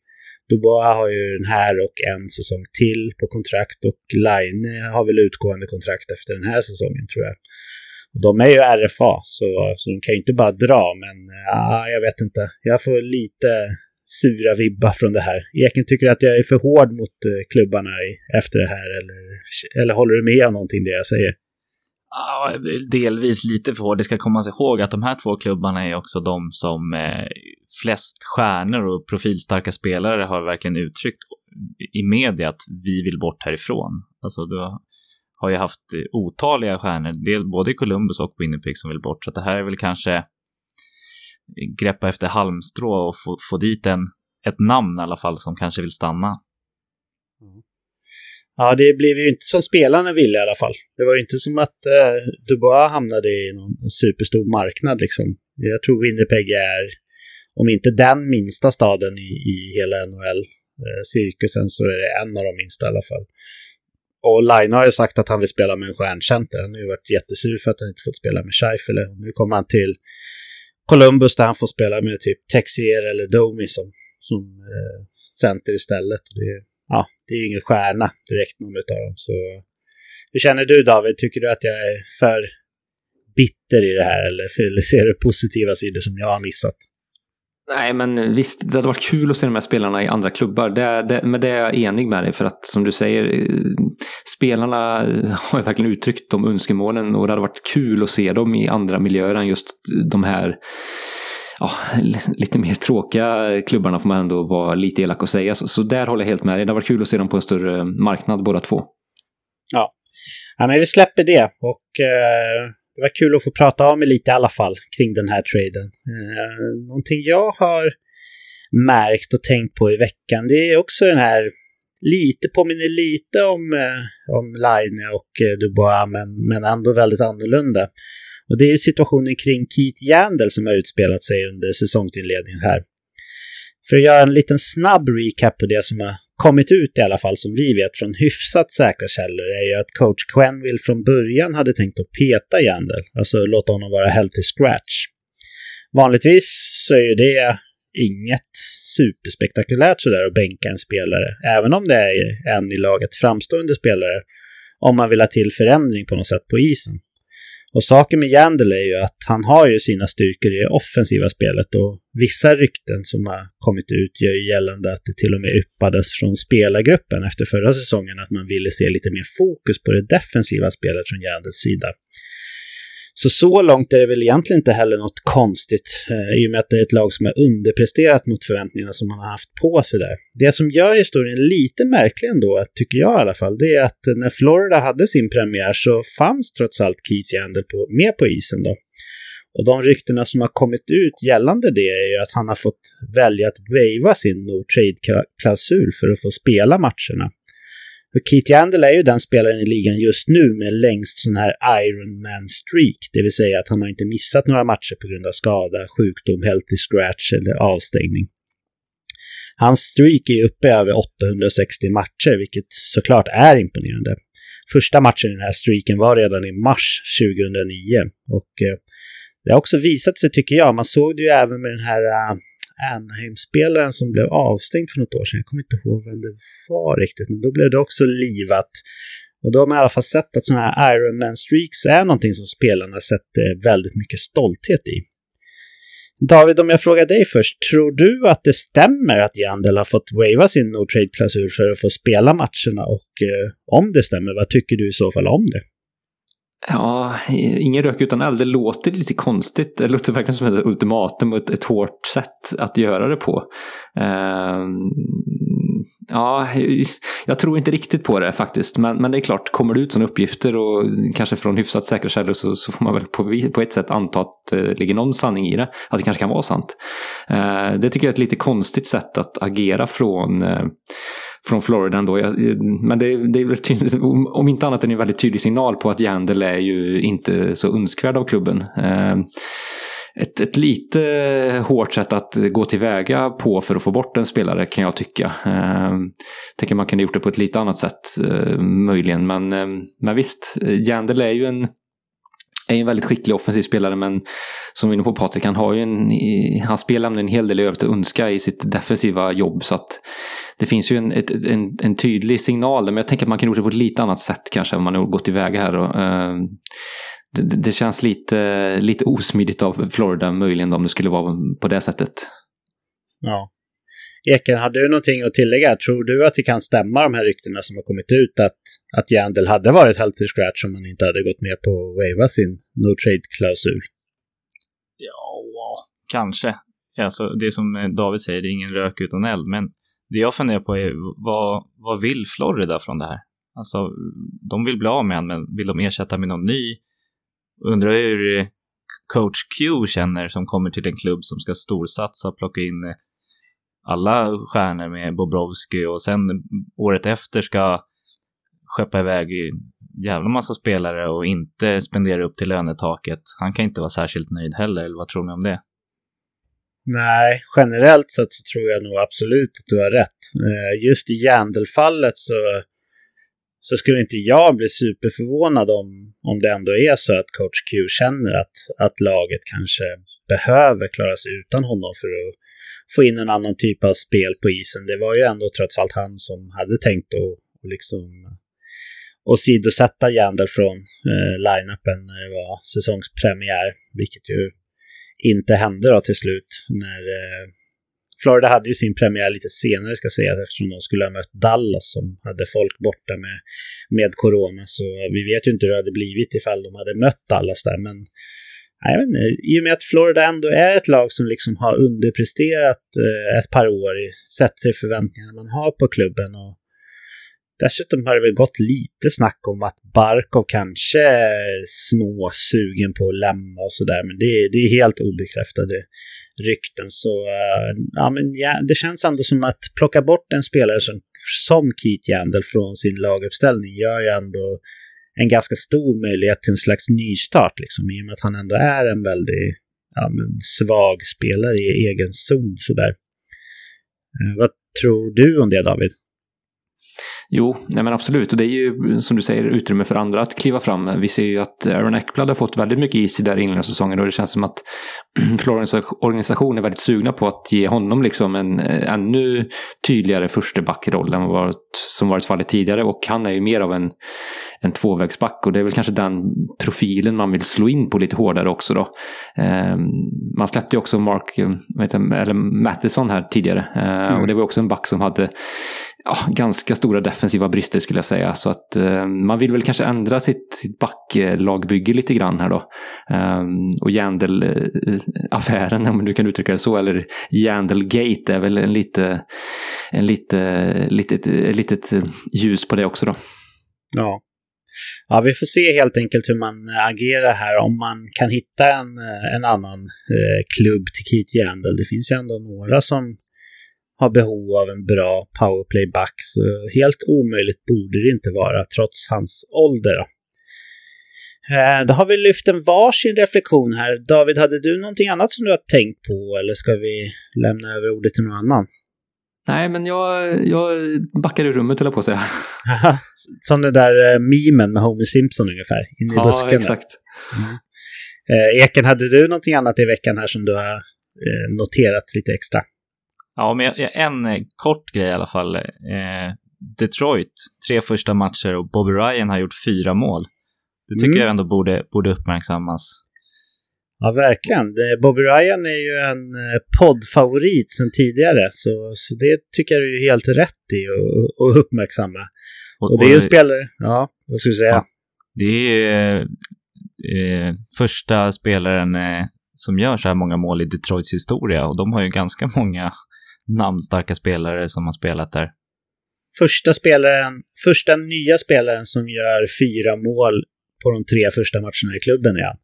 Dubois har ju den här och en säsong till på kontrakt och Line har väl utgående kontrakt efter den här säsongen tror jag. De är ju RFA, så, så de kan ju inte bara dra, men ja, jag vet inte. Jag får lite sura vibbar från det här. Eken tycker att jag är för hård mot eh, klubbarna efter det här, eller, eller håller du med om någonting det jag säger? Ja, delvis lite för hård. Det ska komma sig ihåg att de här två klubbarna är också de som eh, flest stjärnor och profilstarka spelare har verkligen uttryckt i media att vi vill bort härifrån. Alltså, du har ju haft otaliga stjärnor, både i Columbus och Winnipeg som vill bort, så det här är väl kanske greppa efter halmstrå och få, få dit en, ett namn i alla fall som kanske vill stanna. Mm. Ja, det blev ju inte som spelarna ville i alla fall. Det var ju inte som att eh, Dubois hamnade i någon superstor marknad liksom. Jag tror Winnipeg är, om inte den minsta staden i, i hela NHL-cirkusen, eh, så är det en av de minsta i alla fall. Och Line har ju sagt att han vill spela med en stjärncenter. Han har ju varit jättesur för att han inte fått spela med Scheifele. Nu kommer han till Columbus där han får spela med typ Texier eller Domi som, som eh, center istället. Det, ja, det är ingen stjärna direkt någon av dem. Så hur känner du David? Tycker du att jag är för bitter i det här eller, eller ser du positiva sidor som jag har missat? Nej, men visst, det hade varit kul att se de här spelarna i andra klubbar. Det, det, men det är jag enig med dig för att som du säger, eh, spelarna eh, har ju verkligen uttryckt de önskemålen och det hade varit kul att se dem i andra miljöer än just de här ja, lite mer tråkiga klubbarna får man ändå vara lite elak och säga. Så, så där håller jag helt med dig. Det hade varit kul att se dem på en större marknad båda två. Ja, ja men vi släpper det och eh det var kul att få prata av mig lite i alla fall kring den här traden. Eh, någonting jag har märkt och tänkt på i veckan, det är också den här, lite påminner lite om, eh, om Line och eh, Dubois, men, men ändå väldigt annorlunda. Och det är situationen kring Keith Yandel som har utspelat sig under säsongsinledningen här. För att göra en liten snabb recap på det som har kommit ut i alla fall som vi vet från hyfsat säkra källor är ju att coach Quenville från början hade tänkt att peta Jandel, alltså låta honom vara healthy till scratch. Vanligtvis så är ju det inget superspektakulärt sådär att bänka en spelare, även om det är en i laget framstående spelare, om man vill ha till förändring på något sätt på isen. Och saken med Jandel är ju att han har ju sina styrkor i det offensiva spelet och vissa rykten som har kommit ut gör ju gällande att det till och med yppades från spelargruppen efter förra säsongen att man ville se lite mer fokus på det defensiva spelet från Jandels sida. Så så långt är det väl egentligen inte heller något konstigt eh, i och med att det är ett lag som har underpresterat mot förväntningarna som man har haft på sig där. Det som gör historien lite märklig ändå, tycker jag i alla fall, det är att när Florida hade sin premiär så fanns trots allt Keith Yandel på, med på isen då. Och de ryktena som har kommit ut gällande det är ju att han har fått välja att waiva sin no trade-klausul för att få spela matcherna. Och Keith Yandel är ju den spelaren i ligan just nu med längst sån här Ironman streak, det vill säga att han har inte missat några matcher på grund av skada, sjukdom, healthy scratch eller avstängning. Hans streak är uppe i över 860 matcher, vilket såklart är imponerande. Första matchen i den här streaken var redan i mars 2009 och eh, det har också visat sig, tycker jag, man såg det ju även med den här uh, Anaheim-spelaren som blev avstängd för något år sedan. Jag kommer inte ihåg vem det var riktigt, men då blev det också livat. Och då har man i alla fall sett att sådana här Ironman-streaks är någonting som spelarna sätter väldigt mycket stolthet i. David, om jag frågar dig först, tror du att det stämmer att Jandel har fått wava sin no trade-klausul för att få spela matcherna och eh, om det stämmer, vad tycker du i så fall om det? Ja, ingen rök utan eld. Det låter lite konstigt. Det låter verkligen som ett ultimatum och ett, ett hårt sätt att göra det på. Uh, ja, jag tror inte riktigt på det faktiskt. Men, men det är klart, kommer det ut sådana uppgifter och kanske från hyfsat säkra källor så, så får man väl på, på ett sätt anta att eh, det ligger någon sanning i det. Att det kanske kan vara sant. Uh, det tycker jag är ett lite konstigt sätt att agera från uh, från Florida ändå. men det, det är tydligt, om inte annat är det en väldigt tydlig signal på att Jandel är ju inte så önskvärd av klubben. Ehm, ett, ett lite hårt sätt att gå tillväga på för att få bort en spelare kan jag tycka. Ehm, tänker man kunde gjort det på ett lite annat sätt eh, möjligen. Men, ehm, men visst, Jandel är ju en är en väldigt skicklig offensiv spelare men som vi är inne på Patrik, han har ju en, han spelar en hel del i övrigt att önska i sitt defensiva jobb så att det finns ju en, ett, en, en tydlig signal där, men jag tänker att man kan gjort det på ett lite annat sätt kanske om man har gått iväg här. Och, eh, det, det, känns lite, lite osmidigt av Florida möjligen om det skulle vara på det sättet. Ja. Eken, hade du någonting att tillägga? Tror du att det kan stämma de här ryktena som har kommit ut att, att Jandel hade varit helt till scratch om man inte hade gått med på att wava sin no trade-klausul? Ja, kanske. Alltså, det som David säger, det är ingen rök utan eld, men det jag funderar på är vad, vad vill Florida från det här? Alltså, de vill bli av med honom, men vill de ersätta med någon ny? Undrar hur coach Q känner som kommer till en klubb som ska storsatsa och plocka in eh, alla stjärnor med Bobrovski och sen året efter ska skeppa iväg jävla massa spelare och inte spendera upp till lönetaket. Han kan inte vara särskilt nöjd heller, eller vad tror ni om det? Nej, generellt sett så tror jag nog absolut att du har rätt. Eh, just i Jandel-fallet så, så skulle inte jag bli superförvånad om, om det ändå är så att coach Q känner att, att laget kanske behöver klara sig utan honom för att få in en annan typ av spel på isen. Det var ju ändå trots allt han som hade tänkt att liksom åsidosätta Jandel från eh, line-upen när det var säsongspremiär, vilket ju inte hände då till slut när eh, Florida hade ju sin premiär lite senare ska sägas eftersom de skulle ha mött Dallas som hade folk borta med, med corona. Så vi vet ju inte hur det hade blivit ifall de hade mött Dallas där. Men jag vet inte, i och med att Florida ändå är ett lag som liksom har underpresterat eh, ett par år sett till förväntningarna man har på klubben och Dessutom har det väl gått lite snack om att Barkov kanske är småsugen på att lämna och sådär, men det, det är helt obekräftade rykten. Så eh, ja, men ja, det känns ändå som att plocka bort en spelare som, som Keith Yandel från sin laguppställning gör ju ändå en ganska stor möjlighet till en slags nystart, liksom, i och med att han ändå är en väldigt ja, men, svag spelare i egen zon. Sådär. Eh, vad tror du om det, David? Jo, nej men absolut. Och det är ju som du säger utrymme för andra att kliva fram. Vi ser ju att Aaron Eckblad har fått väldigt mycket is i där inledningen av säsongen och det känns som att Florens organisation är väldigt sugna på att ge honom liksom en eh, ännu tydligare första backroll än vad som varit fallet tidigare. Och han är ju mer av en, en tvåvägsback och det är väl kanske den profilen man vill slå in på lite hårdare också då. Eh, man släppte ju också Mark, eh, eller Matheson här tidigare mm. och det var också en back som hade ja, ganska stora defensiva brister skulle jag säga. Så att eh, man vill väl kanske ändra sitt, sitt backlagbygge lite grann här då. Eh, och Jandel-affären, om du kan uttrycka det så, eller Jandel-gate är väl en lite, en lite, litet, litet ljus på det också då. Ja. Ja, vi får se helt enkelt hur man agerar här, om man kan hitta en, en annan eh, klubb till Keith Jandel. Det finns ju ändå några som har behov av en bra powerplay-back, så helt omöjligt borde det inte vara trots hans ålder. Eh, då har vi lyft en varsin reflektion här. David, hade du någonting annat som du har tänkt på eller ska vi lämna över ordet till någon annan? Nej, men jag, jag backar i rummet, höll jag på att säga. Som den där uh, memen med Homer Simpson ungefär, inne i ja, busken. exakt. Mm. Uh, Eken, hade du någonting annat i veckan här som du har noterat lite extra? Ja, men en kort grej i alla fall. Detroit, tre första matcher och Bobby Ryan har gjort fyra mål. Det tycker mm. jag ändå borde, borde uppmärksammas. Ja, verkligen. Bobby Ryan är ju en eh, poddfavorit sedan tidigare, så, så det tycker jag är helt rätt i att uppmärksamma. Och, och, det är ju spelare, ja, vad ska du säga? Ja, det är eh, första spelaren eh, som gör så här många mål i Detroits historia och de har ju ganska många namnstarka spelare som har spelat där. Första spelaren, första nya spelaren som gör fyra mål på de tre första matcherna i klubben ja.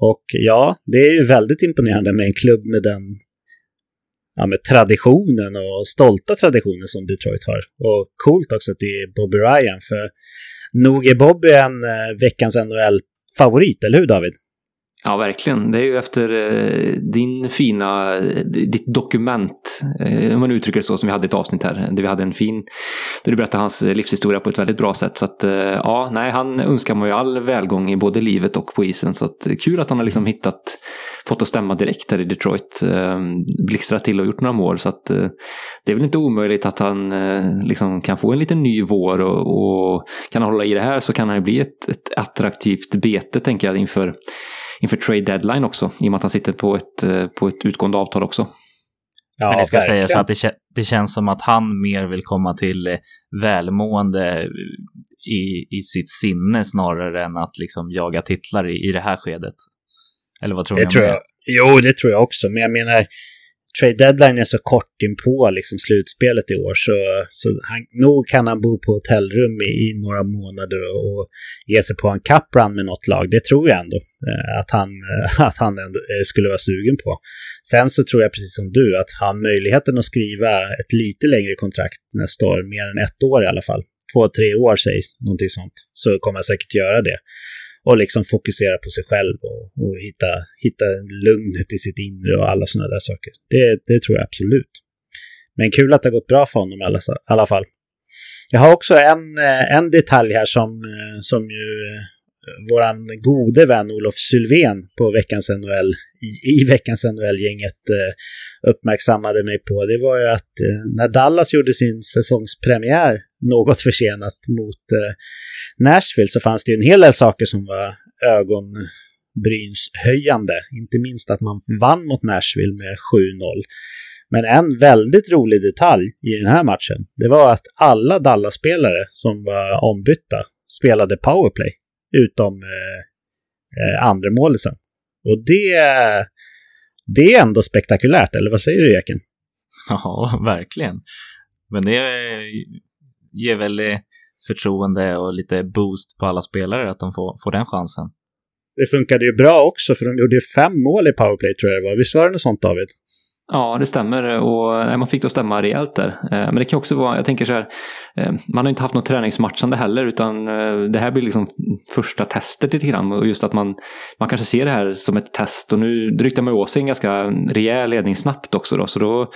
Och ja, det är ju väldigt imponerande med en klubb med den ja, med traditionen och stolta traditionen som Detroit har. Och coolt också att det är Bobby Ryan, för nog är Bobby en eh, veckans NHL-favorit, eller hur David? Ja, verkligen. Det är ju efter eh, din fina, eh, ditt dokument, eh, om man uttrycker det så, som vi hade ett avsnitt här, där vi hade en fin, där du berättade hans livshistoria på ett väldigt bra sätt. Så att ja, nej, han önskar man ju all välgång i både livet och på isen. Så att kul att han har liksom hittat, fått att stämma direkt här i Detroit, blixtrat till och gjort några mål. Så att det är väl inte omöjligt att han liksom kan få en liten ny vår och, och kan hålla i det här så kan han ju bli ett, ett attraktivt bete, tänker jag, inför inför trade deadline också, i och med att han sitter på ett, eh, på ett utgående avtal också. Ja, Men det ska sägas att det, det känns som att han mer vill komma till eh, välmående i, i sitt sinne snarare än att liksom jaga titlar i, i det här skedet. Eller vad tror det ni tror jag. Jo, det tror jag också. Men jag menar, trade deadline är så kort inpå liksom slutspelet i år så, så han, nog kan han bo på hotellrum i, i några månader och, och ge sig på en cup med något lag. Det tror jag ändå eh, att han, eh, att han ändå eh, skulle vara sugen på. Sen så tror jag precis som du att han möjligheten att skriva ett lite längre kontrakt nästa år, mer än ett år i alla fall, två, tre år sägs, någonting sånt, så kommer han säkert göra det och liksom fokusera på sig själv och, och hitta, hitta lugnet i sitt inre och alla sådana där saker. Det, det tror jag absolut. Men kul att det har gått bra för honom i alla, alla fall. Jag har också en, eh, en detalj här som, eh, som ju vår våran gode vän Olof Sylven på veckans NHL, i, i veckans NHL-gänget uppmärksammade mig på. Det var ju att när Dallas gjorde sin säsongspremiär något försenat mot eh, Nashville så fanns det ju en hel del saker som var ögonbrynshöjande. Inte minst att man vann mot Nashville med 7-0. Men en väldigt rolig detalj i den här matchen, det var att alla Dallas-spelare som var ombytta spelade powerplay, utom eh, eh, andra målisen. Och det, det är ändå spektakulärt, eller vad säger du Eken? Ja, verkligen. Men det ger väl förtroende och lite boost på alla spelare att de får, får den chansen. Det funkade ju bra också, för de gjorde fem mål i powerplay tror jag det var. Visst var det något sånt David? Ja, det stämmer och man fick då stämma rejält där. Eh, men det kan också vara, jag tänker så här, eh, man har inte haft något träningsmatchande heller utan eh, det här blir liksom första testet lite grann och just att man, man kanske ser det här som ett test och nu ryktar man åt sig en ganska rejäl ledning snabbt också då så då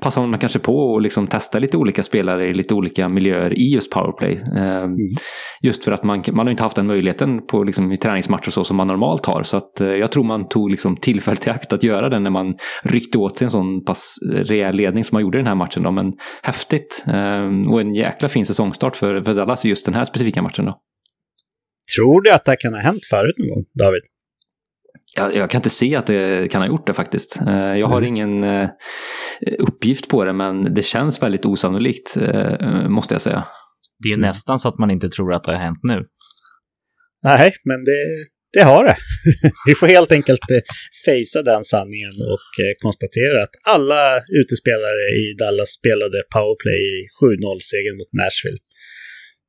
passar man kanske på att liksom testa lite olika spelare i lite olika miljöer i just powerplay. Mm. Just för att man, man har inte haft den möjligheten på liksom, i träningsmatcher så som man normalt har så att jag tror man tog liksom tillfället i akt att göra det när man ryckte åt sig en sån pass rejäl ledning som man gjorde i den här matchen. Då. Men häftigt ehm, och en jäkla fin säsongstart för, för Dallas i just den här specifika matchen. Då. Tror du att det kan ha hänt förut någon gång, David? Jag, jag, kan inte se att det kan ha gjort det faktiskt. Eh, jag har mm. ingen eh, uppgift på det, men det känns väldigt osannolikt, eh, måste jag säga. Det är ju nästan så att man inte tror att det har hänt nu. Nej, men det, det har det. Vi får helt enkelt eh, fejsa den sanningen och eh, konstatera att alla utespelare i Dallas spelade powerplay i 7-0-segern mot Nashville.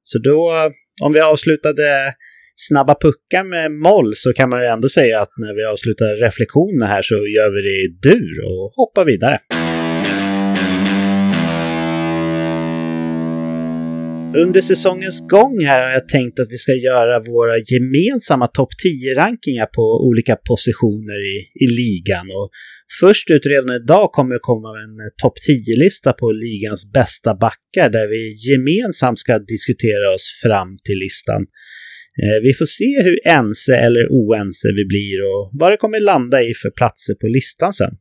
Så då, eh, om vi avslutade snabba puckar med moll så kan man ju ändå säga att när vi avslutar reflektioner här så gör vi det i dur och hoppar vidare. Mm. Under säsongens gång här har jag tänkt att vi ska göra våra gemensamma topp 10-rankingar på olika positioner i, i ligan. Och först ut redan idag kommer det komma en eh, topp 10-lista på ligans bästa backar där vi gemensamt ska diskutera oss fram till listan. Eh, vi får se hur ense eller oense vi blir och vad det kommer landa i för platser på listan sen.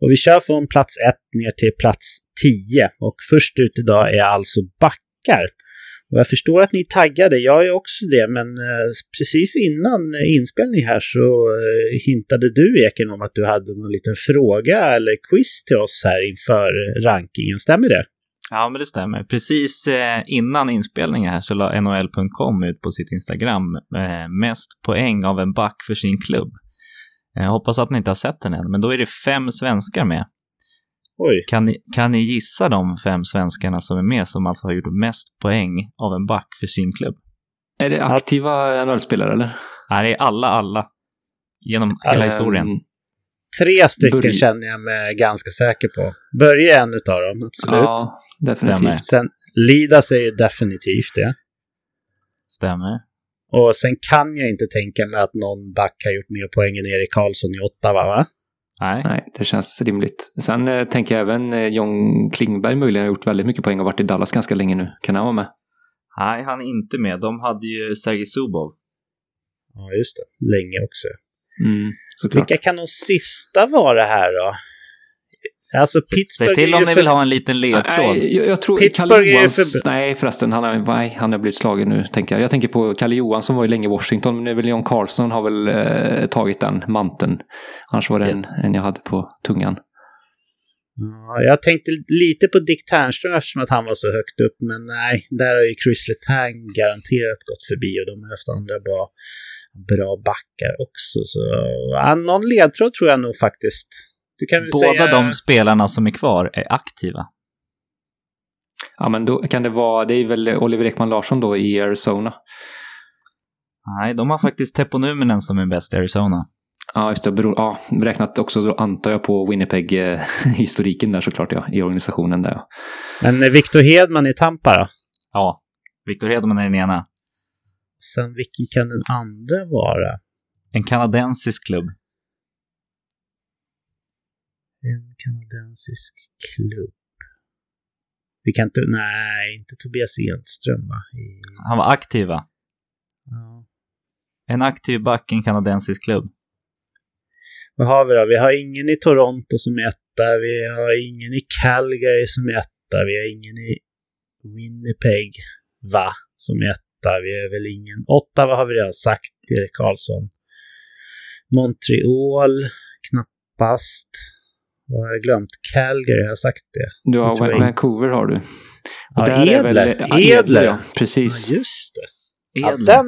Och vi kör från plats 1 ner till plats 10 och först ut idag är alltså backar. Och jag förstår att ni är taggade, jag är också det, men eh, precis innan eh, inspelning här så eh, hintade du Eken om att du hade någon liten fråga eller quiz till oss här inför rankingen, stämmer det? Ja, men det stämmer. Precis innan inspelningen här så la NHL.com ut på sitt Instagram mest poäng av en back för sin klubb. Jag hoppas att ni inte har sett den än, men då är det fem svenskar med. Oj. Kan ni, kan ni gissa de fem svenskarna som är med som alltså har gjort mest poäng av en back för sin klubb? Är det aktiva NHL-spelare eller? Nej, det är alla, alla. Genom hela um, historien. Tre stycken Börje. känner jag mig ganska säker på. Börje är en utav dem, absolut. Ja, definitivt. Stämmer. Sen Lidas är ju definitivt det. Stämmer. Och sen kan jag inte tänka mig att någon back har gjort mer poäng än Erik Karlsson i Ottawa, va? Nej. Nej, det känns rimligt. Sen eh, tänker jag även eh, John Klingberg möjligen har gjort väldigt mycket poäng och varit i Dallas ganska länge nu. Kan han vara med? Nej, han är inte med. De hade ju Sergej Zubov. Ja, just det. Länge också. Mm, såklart. Vilka kan de sista vara här då? Alltså Pittsburgh Säg till om ni vill ha en liten ledtråd. Nej, jag, jag tror Pittsburgh är för... Nej, förresten, han har, nej, han har blivit slagen nu, tänker jag. Jag tänker på Kalle Johansson var ju länge i Washington, men nu är väl John Carlson har väl eh, tagit den manteln. Annars var det yes. en, en jag hade på tungan. Ja, jag tänkte lite på Dick Ternström eftersom att han var så högt upp, men nej, där har ju Chris Letang garanterat gått förbi och de har haft andra bra, bra backar också. Så ja, någon ledtråd tror jag nog faktiskt Båda säga... de spelarna som är kvar är aktiva. Ja, men då kan det vara, det är väl Oliver Ekman Larsson då i Arizona. Nej, de har faktiskt Teppo Numinen som är bäst i Arizona. Ja, just det. Beror, ja, räknat också då antar jag på Winnipeg-historiken där såklart, ja, i organisationen där. Ja. Men Victor Hedman i Tampa då? Ja, Victor Hedman är den ena. Sen vilken kan den andra vara? En kanadensisk klubb. En kanadensisk klubb. Vi kan inte, nej, inte Tobias Enström va? I... Han var aktiv va? Ja. En aktiv back i en kanadensisk klubb. Vad har vi då? Vi har ingen i Toronto som är etta, vi har ingen i Calgary som är etta, vi har ingen i Winnipeg, va? Som är etta, vi har väl ingen... Ottawa har vi redan sagt, Erik Karlsson. Montreal, knappast. Vad har jag glömt? Calgary, har jag sagt det? Du har jag Vancouver har du. Ja, Edler. Väl, Edler. ja. Precis. Ja, just det. Ja, den,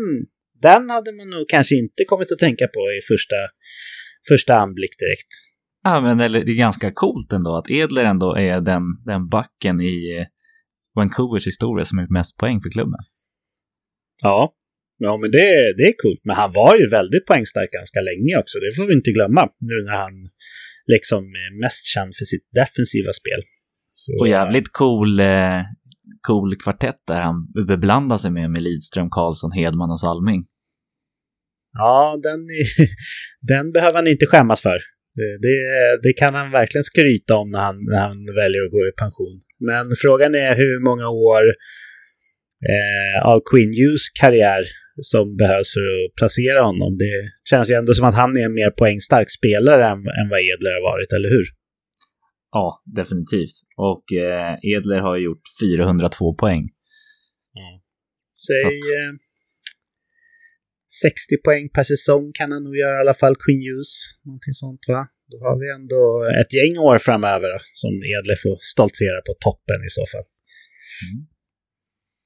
den hade man nog kanske inte kommit att tänka på i första, första anblick direkt. Ja, men det är ganska coolt ändå att Edler ändå är den, den backen i eh, Vancouvers historia som är mest poäng för klubben. Ja, ja men det, det är coolt. Men han var ju väldigt poängstark ganska länge också. Det får vi inte glömma nu när han liksom mest känd för sitt defensiva spel. Så, och jävligt cool, eh, cool kvartett där han beblandar sig med, med Lidström, Karlsson, Hedman och Salming. Ja, den, den behöver han inte skämmas för. Det, det, kan han verkligen skryta om när han, när han väljer att gå i pension. Men frågan är hur många år eh, av Queen Hughes karriär som behövs för att placera honom. Det känns ju ändå som att han är en mer poängstark spelare än, än vad Edler har varit, eller hur? Ja, definitivt. Och eh, Edler har gjort 402 poäng. Ja. Säg att... eh, 60 poäng per säsong kan han nog göra i alla fall, Queen Hughes. Någonting sånt va? Då har vi ändå ett gäng år framöver som Edler får stoltsera på toppen i så fall. Mm.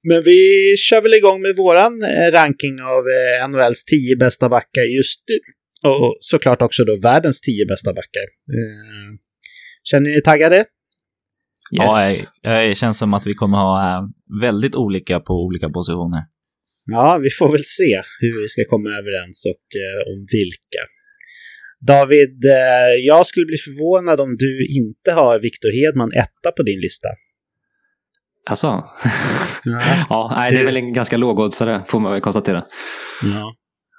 Men vi kör väl igång med våran eh, ranking av eh, NHLs tio bästa backar just nu. Och såklart också då världens tio bästa backar. Eh, känner ni er taggade? Yes. Ja, det känns som att vi kommer ha väldigt olika på olika positioner. Ja, vi får väl se hur vi ska komma överens och om vilka. David, jag skulle bli förvånad om du inte har Viktor Hedman etta på din lista. Alltså? Ja, ja nej, det är väl en ganska lågoddsare får man väl konstatera. Ja.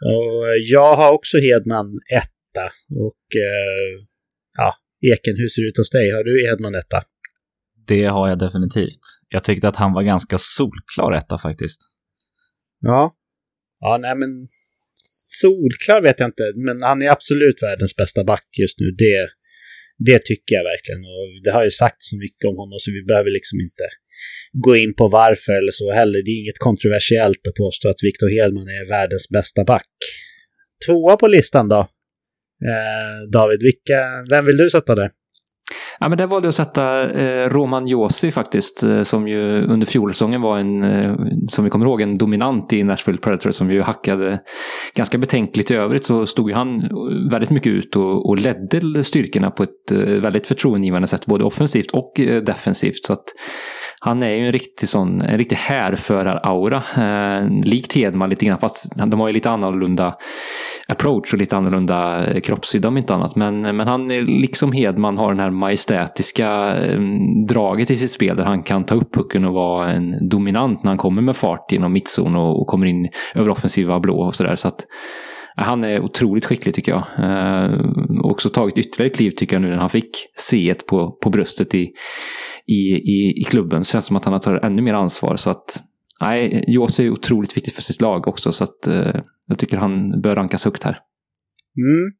Och jag har också Hedman etta och eh, ja, Eken, hur ser det ut hos dig? Har du Hedman etta? Det har jag definitivt. Jag tyckte att han var ganska solklar etta faktiskt. Ja. Ja, nej men solklar vet jag inte, men han är absolut världens bästa back just nu. Det, det tycker jag verkligen. Och det har ju sagt så mycket om honom så vi behöver liksom inte gå in på varför eller så heller. Det är inget kontroversiellt att påstå att Victor Hedman är världens bästa back. Tvåa på listan då? Eh, David, vilka, vem vill du sätta där? Ja, men där valde jag att sätta eh, Roman Josi faktiskt, eh, som ju under fjolsäsongen var en, eh, som vi kommer ihåg, en dominant i Nashville Predator som ju hackade ganska betänkligt i övrigt så stod ju han eh, väldigt mycket ut och, och ledde styrkorna på ett eh, väldigt förtroendeingivande sätt, både offensivt och eh, defensivt. Så att han är ju en riktig sån, en riktig härförar-aura. Eh, likt Hedman lite grann, fast de har ju lite annorlunda approach och lite annorlunda eh, kroppshydda om inte annat. Men, eh, men han, liksom Hedman, har den här majestätiska eh, draget i sitt spel där han kan ta upp pucken och vara en dominant när han kommer med fart genom mittzon och, och kommer in över offensiva blå och sådär. Så att eh, han är otroligt skicklig tycker jag. Eh, också tagit ytterligare kliv tycker jag nu när han fick C1 på, på bröstet i, i, i, i klubben. Så känns som att han har tagit ännu mer ansvar. Så att, nej, Jose är otroligt viktigt för sitt lag också. Så att eh, jag tycker han bör rankas högt här. Mm.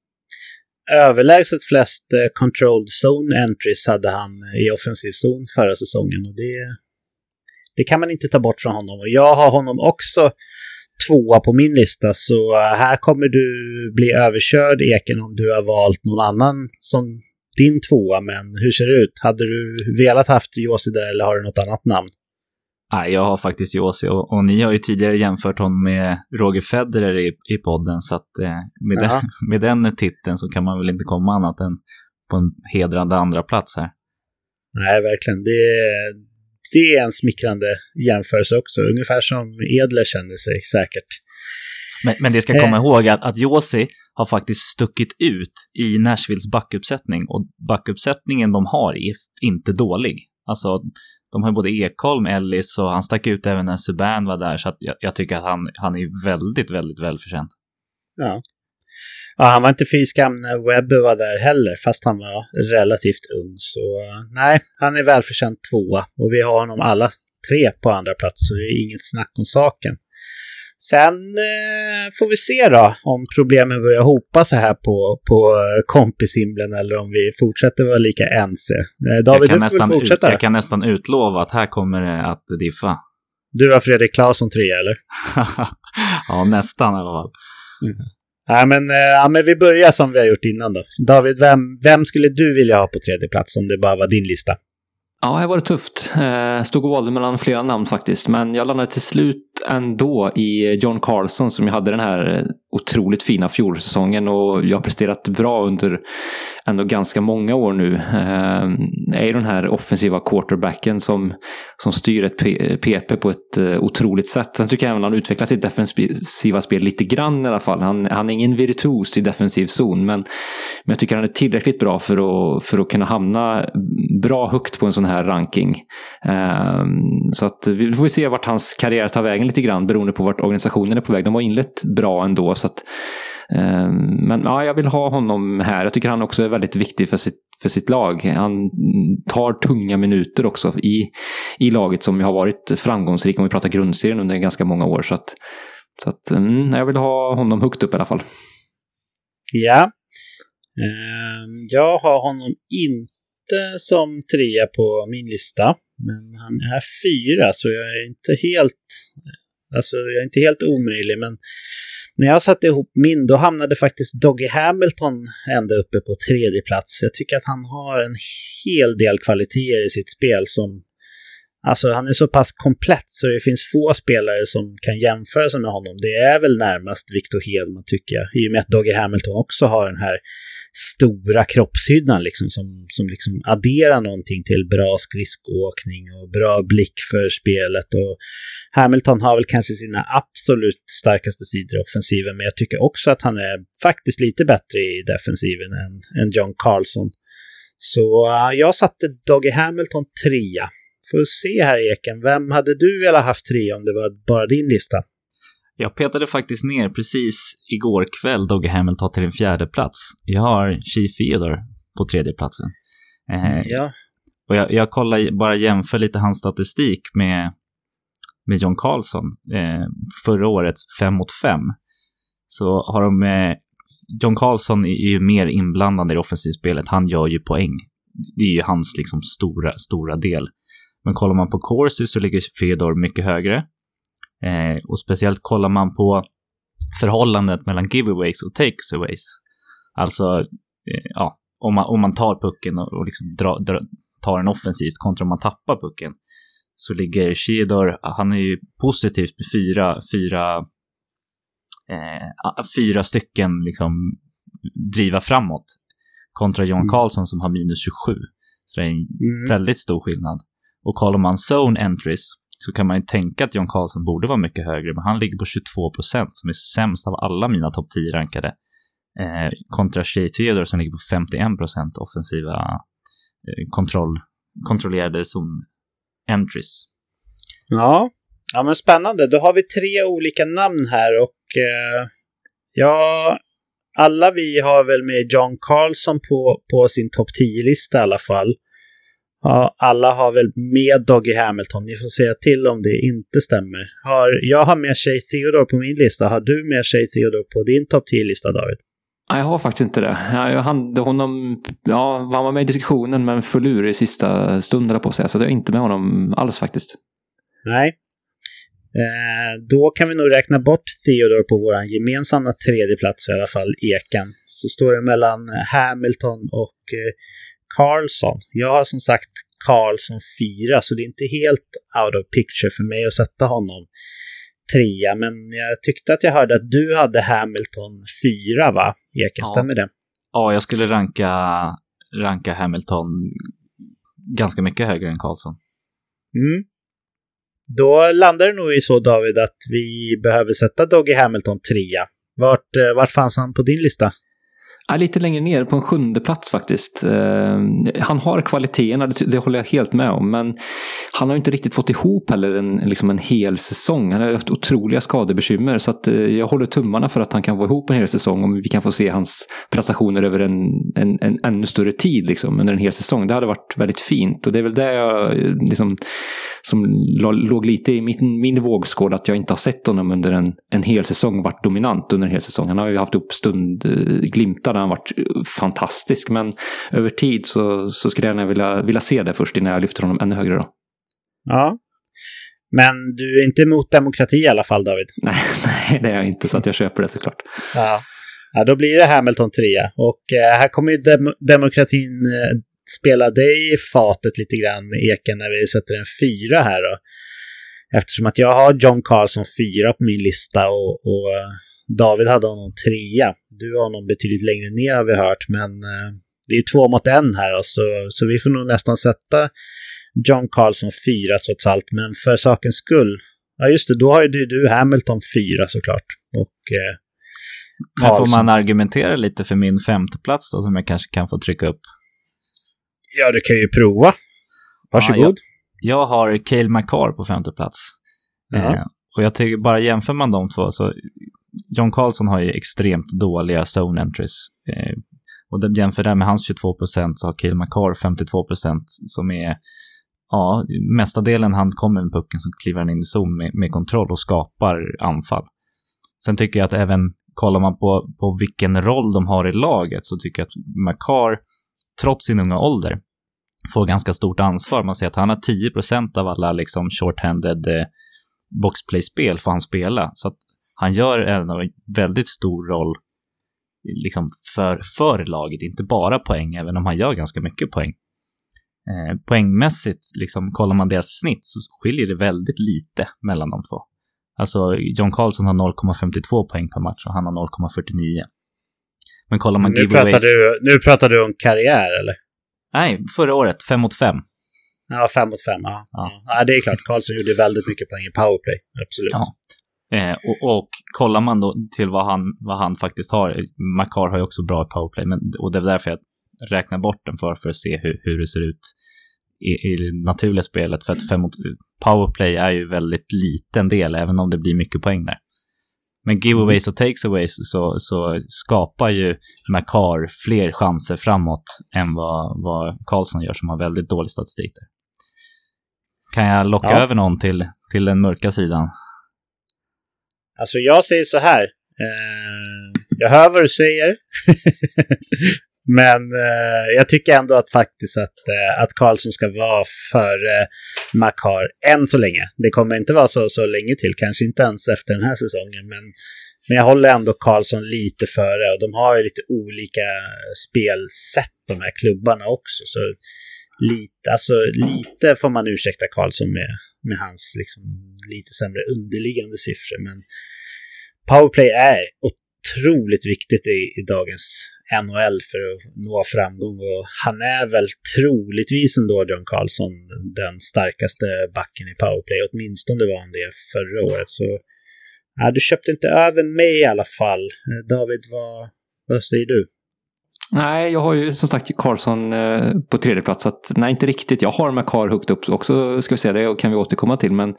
Överlägset flest eh, controlled zone entries hade han eh, i offensiv zon förra säsongen. Och det, det kan man inte ta bort från honom. Och jag har honom också tvåa på min lista, så eh, här kommer du bli överkörd, Eken, om du har valt någon annan som din tvåa. Men hur ser det ut? Hade du velat haft Josi där eller har du något annat namn? Nej, jag har faktiskt Josi och, och, ni har ju tidigare jämfört honom med Roger Federer i, i podden, så att eh, med, den, med den titeln så kan man väl inte komma annat än på en hedrande andra plats här. Nej, verkligen. Det, det är en smickrande jämförelse också, ungefär som Edler känner sig säkert. Men, men det ska komma eh. ihåg att, att Josi har faktiskt stuckit ut i Nashvilles backuppsättning och backuppsättningen de har är inte dålig. Alltså, de har både Ekholm, Ellis och han stack ut även när Subban var där, så jag, jag tycker att han, han är väldigt, väldigt välförtjänt. Ja. Ja, han var inte fy skam när Webber var där heller, fast han var relativt ung. Så nej, han är välförtjänt tvåa. Och vi har honom alla tre på andra plats, så det är inget snack om saken. Sen eh, får vi se då om problemen börjar hopa sig här på, på kompishimlen eller om vi fortsätter vara lika ense. Eh, David, du får nästan, fortsätta. Jag kan nästan utlova att här kommer det att diffa. Du har Fredrik Claesson trea, eller? ja, nästan i alla fall. Mm. Ja, men, eh, ja, men vi börjar som vi har gjort innan då. David, vem, vem skulle du vilja ha på tredje plats om det bara var din lista? Ja, det var tufft. Eh, stod och valde mellan flera namn faktiskt. Men jag landade till slut ändå i John Carlson som jag hade den här otroligt fina fjolsäsongen och jag har presterat bra under ändå ganska många år nu. Eh, är ju den här offensiva quarterbacken som, som styr ett PP på ett eh, otroligt sätt. Sen tycker jag även att han utvecklat sitt defensiva spel lite grann i alla fall. Han, han är ingen virtuos i defensiv zon men, men jag tycker han är tillräckligt bra för att, för att kunna hamna bra högt på en sån här ranking. Eh, så att vi får se vart hans karriär tar vägen lite grann beroende på vart organisationen är på väg. De har inlett bra ändå. Så att, eh, men ja, jag vill ha honom här. Jag tycker han också är väldigt viktig för sitt, för sitt lag. Han tar tunga minuter också i, i laget som har varit framgångsrik om vi pratar grundserien under ganska många år. Så att, så att mm, jag vill ha honom högt upp i alla fall. Ja. Eh, jag har honom inte som trea på min lista. Men han är fyra, så jag är inte helt Alltså jag är inte helt omöjlig, men när jag satte ihop min, då hamnade faktiskt Doggy Hamilton ända uppe på tredje plats. Jag tycker att han har en hel del kvaliteter i sitt spel som Alltså han är så pass komplett så det finns få spelare som kan jämföra sig med honom. Det är väl närmast Victor Hedman tycker jag. I och med att Doggy Hamilton också har den här stora kroppshyddan liksom, som, som liksom adderar någonting till bra skridskoåkning och bra blick för spelet. Och Hamilton har väl kanske sina absolut starkaste sidor i offensiven, men jag tycker också att han är faktiskt lite bättre i defensiven än, än John Carlson. Så uh, jag satte Doggy Hamilton trea. får se här Eken, vem hade du velat haft trea om det var bara din lista? Jag petade faktiskt ner precis igår kväll Doggy Hamilton till en fjärde plats. Jag har Chief Theodore på tredje platsen. Eh, ja. Och jag, jag kollar, bara jämför lite hans statistik med, med John Carlson. Eh, förra året 5 mot 5. Så har de, eh, John Carlson är ju mer inblandad i offensivspelet. Han gör ju poäng. Det är ju hans liksom stora, stora del. Men kollar man på Corsi så ligger Fedor mycket högre. Eh, och speciellt kollar man på förhållandet mellan giveaways och takeaways. Alltså, eh, ja, om man, om man tar pucken och, och liksom dra, dra, tar den offensivt kontra om man tappar pucken. Så ligger Shedor, han är ju positivt med fyra, fyra, eh, fyra stycken liksom driva framåt. Kontra John mm. Carlson som har minus 27. Så det är en mm. väldigt stor skillnad. Och kollar man zone entries så kan man ju tänka att John Carlson borde vara mycket högre, men han ligger på 22 procent som är sämst av alla mina topp 10-rankade. Eh, kontra Shea Theodore som ligger på 51 procent offensiva eh, kontroll, kontrollerade zon entries. Ja. ja, men spännande. Då har vi tre olika namn här och eh, ja, alla vi har väl med John Carlson på, på sin topp 10-lista i alla fall. Ja, alla har väl med Doggy Hamilton. Ni får säga till om det inte stämmer. Har, jag har med Shay Theodore på min lista. Har du med Shay Theodore på din topp 10-lista, David? Nej, jag har faktiskt inte det. Jag hade honom, ja, han var med i diskussionen men föll ur i sista stunden på sig. Så jag är inte med honom alls faktiskt. Nej. Eh, då kan vi nog räkna bort Theodore på vår gemensamma tredje plats i alla fall, Eken. Så står det mellan Hamilton och eh, Carlson. Jag har som sagt Carlson 4, så det är inte helt out of picture för mig att sätta honom trea. Men jag tyckte att jag hörde att du hade Hamilton 4, va? Eken, ja. stämmer det? Ja, jag skulle ranka, ranka Hamilton ganska mycket högre än Carlson. Mm. Då landar det nog i så, David, att vi behöver sätta Doggy Hamilton trea. Vart, eh, vart fanns han på din lista? Är lite längre ner på en sjunde plats faktiskt. Eh, han har kvaliteterna, det, det, håller jag helt med om. Men han har inte riktigt fått ihop heller en, liksom en hel säsong. Han har haft otroliga skadebekymmer. Så att, eh, jag håller tummarna för att han kan få ihop en hel säsong. Om vi kan få se hans prestationer över en, en, en ännu större tid liksom, under en hel säsong. Det hade varit väldigt fint. Och det är väl det jag, eh, liksom, som låg lite i min, min vågskål. Att jag inte har sett honom under en, en hel säsong varit dominant under en hel säsong. Han har ju haft upp stund, uh, glimtar hade han varit fantastisk. Men över tid så, så skulle jag gärna vilja, vilja se det först innan jag lyfter honom ännu högre. Då. Ja. Men du är inte emot demokrati i alla fall, David? Nej, nej det är jag inte, så att jag köper det såklart. Ja. ja, då blir det Hamilton 3. Och eh, här kommer ju dem demokratin eh, spela dig i fatet lite grann, Eken, när vi sätter en fyra här då. Eftersom att jag har John Carlson 4 på min lista och, och eh, David hade honom trea. Du har honom betydligt längre ner har vi hört, men eh, det är två mot en här då, så, så vi får nog nästan sätta John Carlson fyra trots allt. Men för sakens skull, ja just det, då har ju du, du Hamilton fyra såklart. Och eh, Men får man argumentera lite för min femteplats då, som jag kanske kan få trycka upp? Ja, du kan ju prova. Varsågod. Ja, jag, jag har Cale McCarr på femte plats. Eh, och jag tycker, bara jämför man de två så John Carlson har ju extremt dåliga zone entries. Eh, och jämför det med hans 22 procent så har Kill McCarr 52 procent som är, ja, mesta delen han kommer med pucken så kliver han in i zon med, med, kontroll och skapar anfall. Sen tycker jag att även, kollar man på, på vilken roll de har i laget så tycker jag att McCarr, trots sin unga ålder, får ganska stort ansvar. Man ser att han har 10 procent av alla liksom short-handed eh, boxplay-spel får han spela. Så att han gör en väldigt stor roll liksom för, för laget, inte bara poäng, även om han gör ganska mycket poäng. Eh, poängmässigt, liksom, kollar man deras snitt så skiljer det väldigt lite mellan de två. Alltså, John Carlson har 0,52 poäng per match och han har 0,49. Men kollar man nu giveaways... Pratar du, nu pratar du om karriär, eller? Nej, förra året, 5 mot 5. Ja, 5 mot 5, ja. ja. ja. det är klart. Karlsson gjorde väldigt mycket poäng i powerplay, absolut. Ja. Eh, och, och kollar man då till vad han, vad han faktiskt har, Makar har ju också bra powerplay, men, och det är därför jag räknar bort den för, för att se hur, hur det ser ut i, i det naturliga spelet. För att fem mot, powerplay är ju väldigt liten del, även om det blir mycket poäng där. Men giveaways och takeaways så, så skapar ju Makar fler chanser framåt än vad, vad Karlsson gör som har väldigt dålig statistik där. Kan jag locka ja. över någon till, till den mörka sidan? Alltså jag säger så här. Eh, jag hör vad du säger. Men eh, jag tycker ändå att faktiskt att, eh, att Karlsson ska vara före eh, Makar än så länge. Det kommer inte vara så, så länge till, kanske inte ens efter den här säsongen. Men, men jag håller ändå Karlsson lite före och de har ju lite olika spelsätt de här klubbarna också. Så lite, alltså, lite får man ursäkta Karlsson med, med hans liksom, lite sämre underliggande siffror. Men powerplay är otroligt viktigt i, i dagens NHL för att nå framgång och han är väl troligtvis ändå John Carlson den starkaste backen i powerplay. Åtminstone var han det förra året. Så ja, du köpte inte över mig i alla fall. Eh, David, vad, vad säger du? Nej, jag har ju som sagt Karlsson eh, på tredje plats. Så att, nej, inte riktigt. Jag har Makar högt upp också, ska vi säga. Det kan vi återkomma till. Men,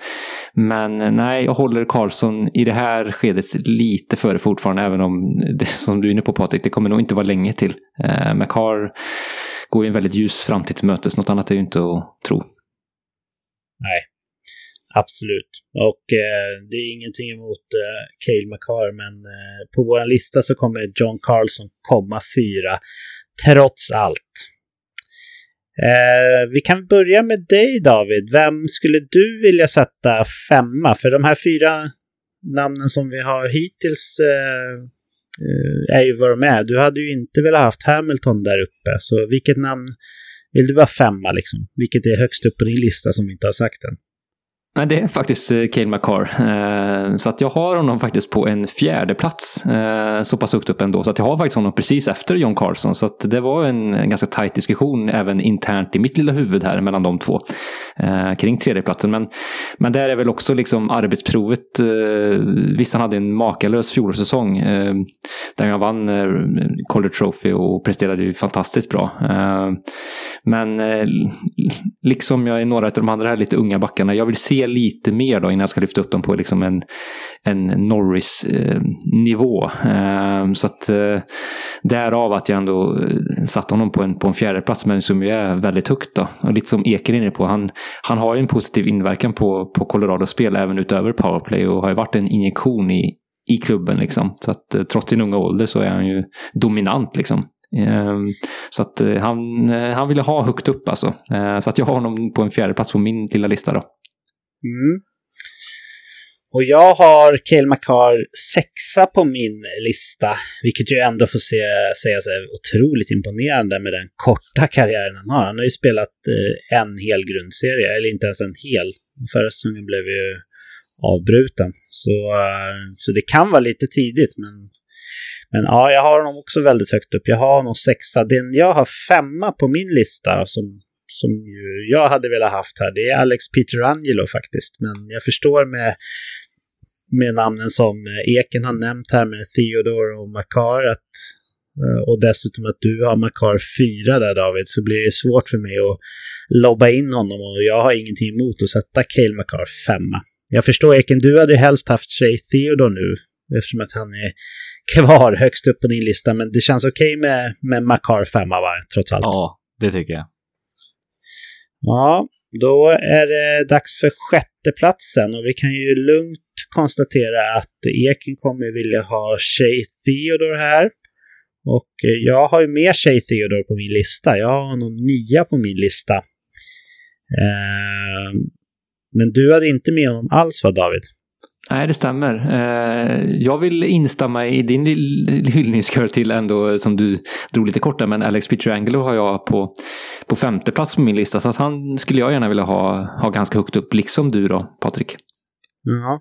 men eh, nej, jag håller Karlsson i det här skedet lite före fortfarande. Även om, det, som du är inne på Patrik, det kommer nog inte vara länge till. Eh, Makar går ju en väldigt ljus framtid till mötes. Något annat är ju inte att tro. Nej, Absolut. Och eh, det är ingenting emot eh, Cale McCarr, men eh, på vår lista så kommer John Carlson komma fyra, trots allt. Eh, vi kan börja med dig David. Vem skulle du vilja sätta femma? För de här fyra namnen som vi har hittills eh, eh är ju vad de är. Du hade ju inte velat haft Hamilton där uppe, så vilket namn vill du vara femma liksom? Vilket är högst upp på din lista som vi inte har sagt än? Nej, det är faktiskt eh, Cale McCarr. Eh, så att jag har honom faktiskt på en fjärde plats eh, så pass högt upp ändå. Så att jag har faktiskt honom precis efter John Carlson. Så att det var en ganska tajt diskussion även internt i mitt lilla huvud här mellan de två kring tredjeplatsen. Men, men där är väl också liksom arbetsprovet. Visst, han hade en makalös fjolårssäsong där han vann Calder Trophy och presterade ju fantastiskt bra. Men liksom jag är några av de andra här lite unga backarna, jag vill se lite mer då innan jag ska lyfta upp dem på liksom en, en Norris-nivå. Eh, eh, så att eh, därav att jag ändå eh, satte honom på en, på en fjärde plats men som ju är väldigt högt då. Och lite som Eker inne på, han, han har ju en positiv inverkan på, på Colorados spel även utöver powerplay och har ju varit en injektion i, i klubben liksom. Så att eh, trots sin unga ålder så är han ju dominant liksom. Ehm, så att eh, han, eh, han ville ha högt upp alltså. Eh, så att jag har honom på en fjärde plats på min lilla lista då. Mm. Och jag har Cale Makar sexa på min lista, vilket ju ändå får se, sägas är otroligt imponerande med den korta karriären han har. Han har ju spelat en hel grundserie, eller inte ens en hel. Förra säsongen blev ju avbruten. Så, så det kan vara lite tidigt, men, men ja, jag har honom också väldigt högt upp. Jag har honom sexa. Den jag har femma på min lista som som ju jag hade velat haft här, det är Alex Peterangelo faktiskt. Men jag förstår med, med namnen som eh, Eken har nämnt här med Theodore och Makar att eh, och dessutom att du har Makar 4 där David, så blir det svårt för mig att lobba in honom och jag har ingenting emot att sätta Cale Makar 5. Jag förstår Eken, du hade helst haft Shay Theodore nu eftersom att han är kvar högst upp på din lista, men det känns okej okay med, med Makar 5 va, trots allt. Ja, det tycker jag. Ja, då är det dags för sjätteplatsen och vi kan ju lugnt konstatera att Eken kommer vilja ha Shay Theodore här. Och jag har ju med Shay Theodore på min lista. Jag har honom nia på min lista. Eh, men du hade inte med honom alls va David? Nej, det stämmer. Eh, jag vill instämma i din hyllningskör till ändå som du drog lite kort där, men Alex Pietrangelo har jag på, på femte plats på min lista. Så att han skulle jag gärna vilja ha, ha ganska högt upp, liksom du då, Patrik. Ja.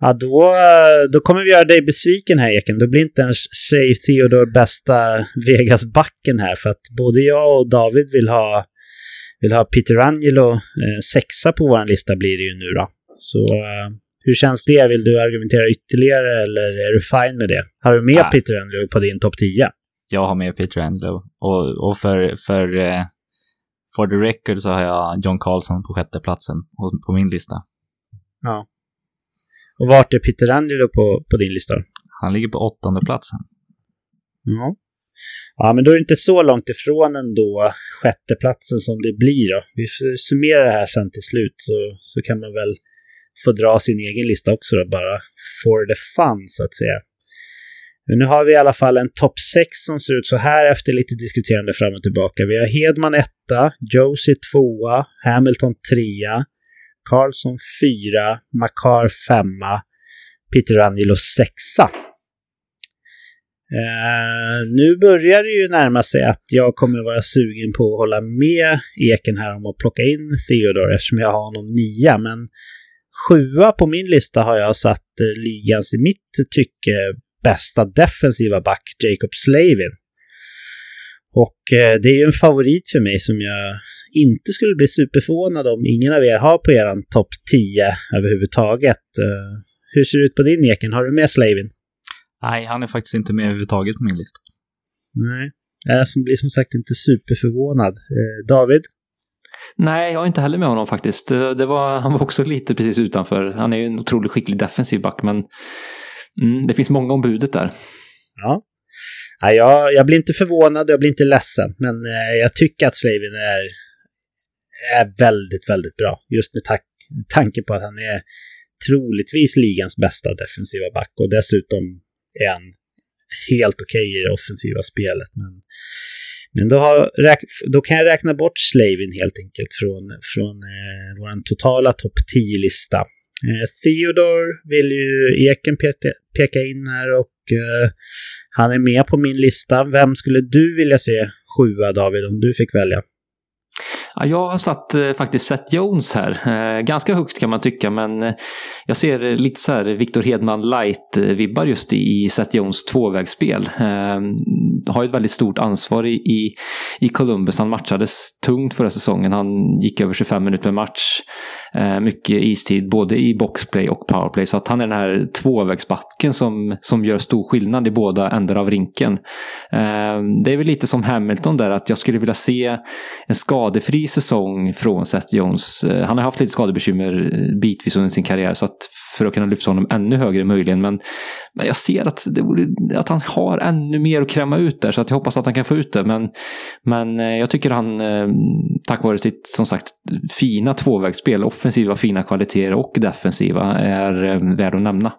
Ja, då, eh, då kommer vi göra dig besviken här Eken. Då blir inte ens Shay Theodore bästa Vegas-backen här. För att både jag och David vill ha, vill ha Peter Angelo eh, sexa på vår lista blir det ju nu då. Så hur känns det? Vill du argumentera ytterligare eller är du fine med det? Har du med Nej. Peter Andrew på din topp 10? Jag har med Peter Andrew. Och, och för, för, eh, For the record så har jag John Carlson på sjätte platsen på min lista. Ja. Och vart är Peter Angelo på, på din lista? Han ligger på åttonde platsen. Ja. Ja, men då är det inte så långt ifrån ändå sjätteplatsen som det blir då. Vi summerar det här sen till slut så, så kan man väl få dra sin egen lista också då, bara for the fun så att säga. Men nu har vi i alla fall en topp 6 som ser ut så här efter lite diskuterande fram och tillbaka. Vi har Hedman etta, Josie tvåa, Hamilton trea, Carlson fyra, Makar femma, Peter Angelo sexa. Uh, nu börjar det ju närma sig att jag kommer vara sugen på att hålla med Eken här om att plocka in Theodor eftersom jag har honom nia. Men sjua på min lista har jag satt uh, ligans i mitt tycke bästa defensiva back, Jacob Slavin. Och uh, det är ju en favorit för mig som jag inte skulle bli superförvånad om ingen av er har på eran topp 10 överhuvudtaget. hur ser det ut på din Eken? Har du med Slavin? Nej, han är faktiskt inte med överhuvudtaget på min lista. Nej, jag blir som sagt inte superförvånad. Eh, David? Nej, jag är inte heller med honom faktiskt. Det var, han var också lite precis utanför. Han är ju en otroligt skicklig defensiv back, men mm, det finns många om budet där. Ja. Nej, jag, jag blir inte förvånad, jag blir inte ledsen, men eh, jag tycker att Slavin är, är väldigt, väldigt bra. Just med tanke på att han är troligtvis ligans bästa defensiva back och dessutom är han helt okej okay i det offensiva spelet. Men, men då, har, då kan jag räkna bort Slavin helt enkelt från, från eh, vår totala topp 10-lista. Eh, Theodore vill ju Eken peka, peka in här och eh, han är med på min lista. Vem skulle du vilja se sjua David om du fick välja? Ja, jag har satt eh, faktiskt Seth Jones här. Eh, ganska högt kan man tycka, men eh, jag ser lite så här Victor Hedman light-vibbar just i Seth Jones tvåvägsspel. Har ju ett väldigt stort ansvar i, i, i Columbus. Han matchades tungt förra säsongen. Han gick över 25 minuter per match. Eh, mycket istid, både i boxplay och powerplay. Så att han är den här tvåvägsbacken som, som gör stor skillnad i båda ändar av rinken. Eh, det är väl lite som Hamilton där, att jag skulle vilja se en skadefri säsong från Seth Jones. Eh, han har haft lite skadebekymmer bitvis under sin karriär, så att för att kunna lyfta honom ännu högre möjligen. Men, men jag ser att, det att han har ännu mer att kräma ut där, så att jag hoppas att han kan få ut det. Men, men eh, jag tycker han, eh, tack vare sitt, som sagt, fina tvåvägsspel, offensiva fina kvaliteter och defensiva är eh, värd att nämna.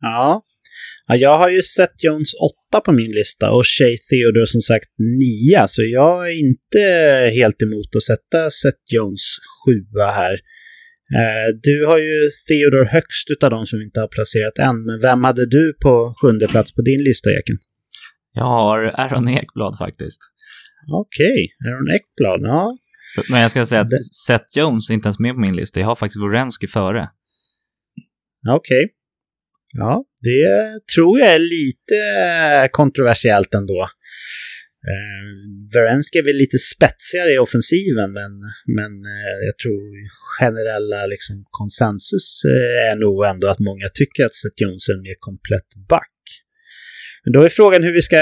Ja. ja, jag har ju sett Jones åtta på min lista och Shay Theodore som sagt nia, så jag är inte helt emot att sätta Seth Jones sjua här. Eh, du har ju Theodore högst utav de som vi inte har placerat än, men vem hade du på sjunde plats på din lista, Eken? Jag har Aaron Ekblad faktiskt. Okej, okay. Aaron Ekblad, ja. Men jag ska säga att Seth Jones är inte ens med på min lista. Jag har faktiskt Wierenski före. Okej. Okay. Ja, det tror jag är lite kontroversiellt ändå. Eh, Wierenski är väl lite spetsigare i offensiven, men, men eh, jag tror generella liksom, konsensus eh, är nog ändå att många tycker att Seth Jones är en mer komplett back. Men då är frågan hur vi ska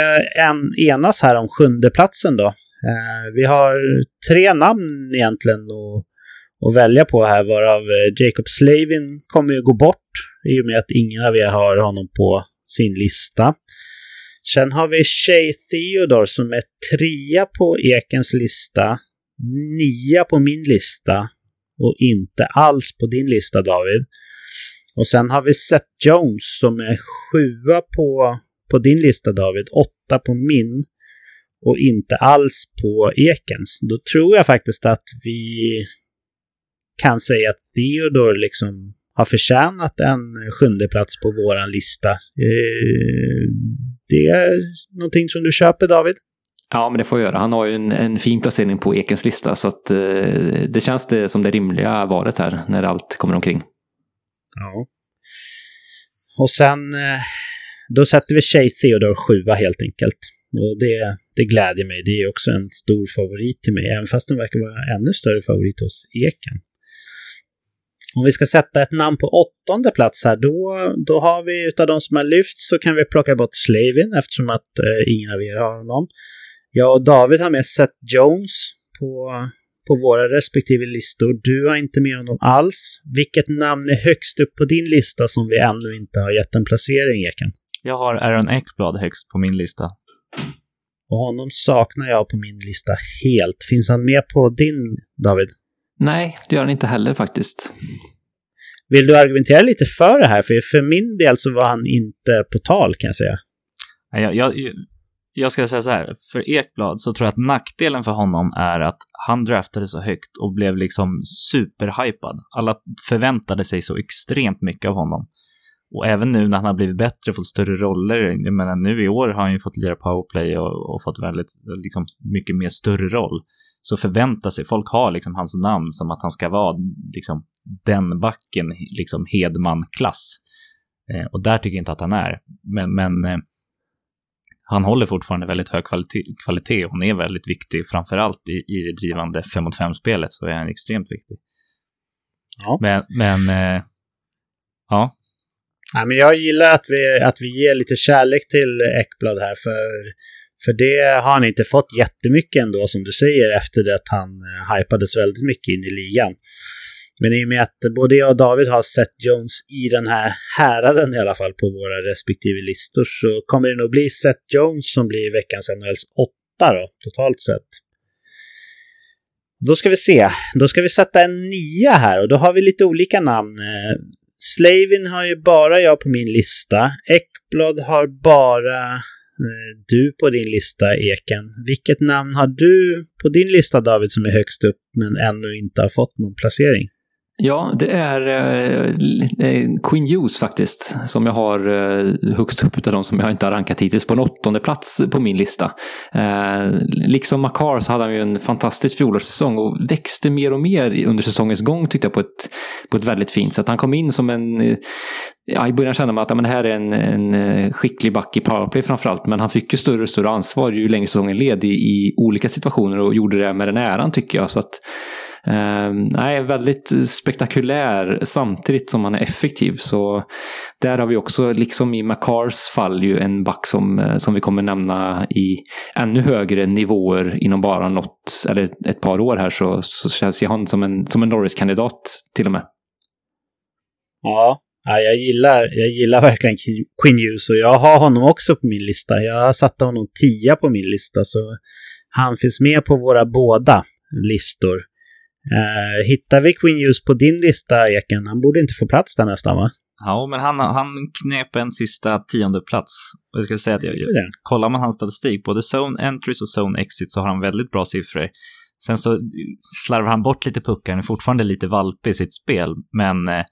en, enas här om sjunde platsen då. Eh, vi har tre namn egentligen att, att välja på här, varav eh, Jacob Slavin kommer ju gå bort i och med att ingen av er har honom på sin lista. Sen har vi Shay Theodore som är trea på Ekens lista, nia på min lista och inte alls på din lista David. Och sen har vi Seth Jones som är sjua på, på din lista David, åtta på min och inte alls på Ekens, då tror jag faktiskt att vi kan säga att Theodor liksom har förtjänat en sjunde plats på våran lista. Eh, det är någonting som du köper David? Ja, men det får jag göra. Han har ju en, en fin placering på Ekens lista så att eh, det känns det som det rimliga valet här när allt kommer omkring. Ja. Och sen, eh, då sätter vi Shay Theodor sjua helt enkelt. Och det, det gläder mig. Det är också en stor favorit till mig, även fast den verkar vara ännu större favorit hos Eken. Om vi ska sätta ett namn på åttonde plats här, då, då har vi utav de som har lyft så kan vi plocka bort Slavin eftersom att eh, ingen av er har honom. Jag och David har med Seth Jones på, på våra respektive listor. Du har inte med honom alls. Vilket namn är högst upp på din lista som vi ännu inte har gett en placering, Eken? Jag har Aaron Ekblad högst på min lista. Och honom saknar jag på min lista helt. Finns han med på din, David? Nej, det gör han inte heller faktiskt. Vill du argumentera lite för det här? För för min del så var han inte på tal kan jag säga. Jag, jag, jag ska säga så här, för Ekblad så tror jag att nackdelen för honom är att han draftade så högt och blev liksom superhypad. Alla förväntade sig så extremt mycket av honom. Och även nu när han har blivit bättre och fått större roller, jag menar nu i år har han ju fått lira powerplay och, och fått väldigt, liksom mycket mer större roll. Så förväntar sig, folk har liksom hans namn som att han ska vara liksom den backen, liksom Hedman-klass. Eh, och där tycker jag inte att han är. Men, men eh, han håller fortfarande väldigt hög kvalitet, kvalitet och han är väldigt viktig, framförallt i, i det drivande 5 mot 5-spelet så är han extremt viktig. Ja. Men, men äh, ja. ja. men jag gillar att vi, att vi ger lite kärlek till Ekblad här, för, för det har han inte fått jättemycket ändå, som du säger, efter det att han eh, hypades väldigt mycket in i ligan. Men i och med att både jag och David har sett Jones i den här häraden i alla fall på våra respektive listor så kommer det nog bli Seth Jones som blir veckans NHLs åtta då, totalt sett. Då ska vi se. Då ska vi sätta en nia här och då har vi lite olika namn. Eh, Slavin har ju bara jag på min lista. Ekblad har bara Eh, du på din lista, Eken. Vilket namn har du på din lista, David, som är högst upp men ännu inte har fått någon placering? Ja, det är eh, eh Queen Hughes faktiskt, som jag har eh, högst upp av de som jag inte har rankat hittills, på en åttonde plats på min lista. Eh, liksom Makar så hade han ju en fantastisk fjolårssäsong och växte mer och mer under säsongens gång tyckte jag på ett, på ett väldigt fint sätt. Han kom in som en, eh, ja, i början kände man att ja, men det här är en, en eh, skicklig back i powerplay framförallt, men han fick ju större och större ansvar ju längre säsongen led i, i olika situationer och gjorde det med den äran tycker jag. Så att, Ehm, nej, väldigt spektakulär samtidigt som han är effektiv. Så där har vi också, liksom i Macars fall, ju en back som, eh, som vi kommer nämna i ännu högre nivåer inom bara något, eller ett par år här så, så känns han som en, som en Norris-kandidat till och med. Ja, Ja, jag, gillar, jag gillar verkligen Queen Hughes och jag har honom också på min lista. Jag satte honom tia på min lista så han finns med på våra båda listor. Uh, hittar vi Queen Hughes på din lista, Eken? Han borde inte få plats där nästan, va? Ja, men han, han knep en sista tionde plats. Jag ska säga att jag, jag, kollar man hans statistik, både zone entries och zone exit, så har han väldigt bra siffror. Sen så slarvar han bort lite puckar, han är fortfarande lite valpig i sitt spel, men, eh,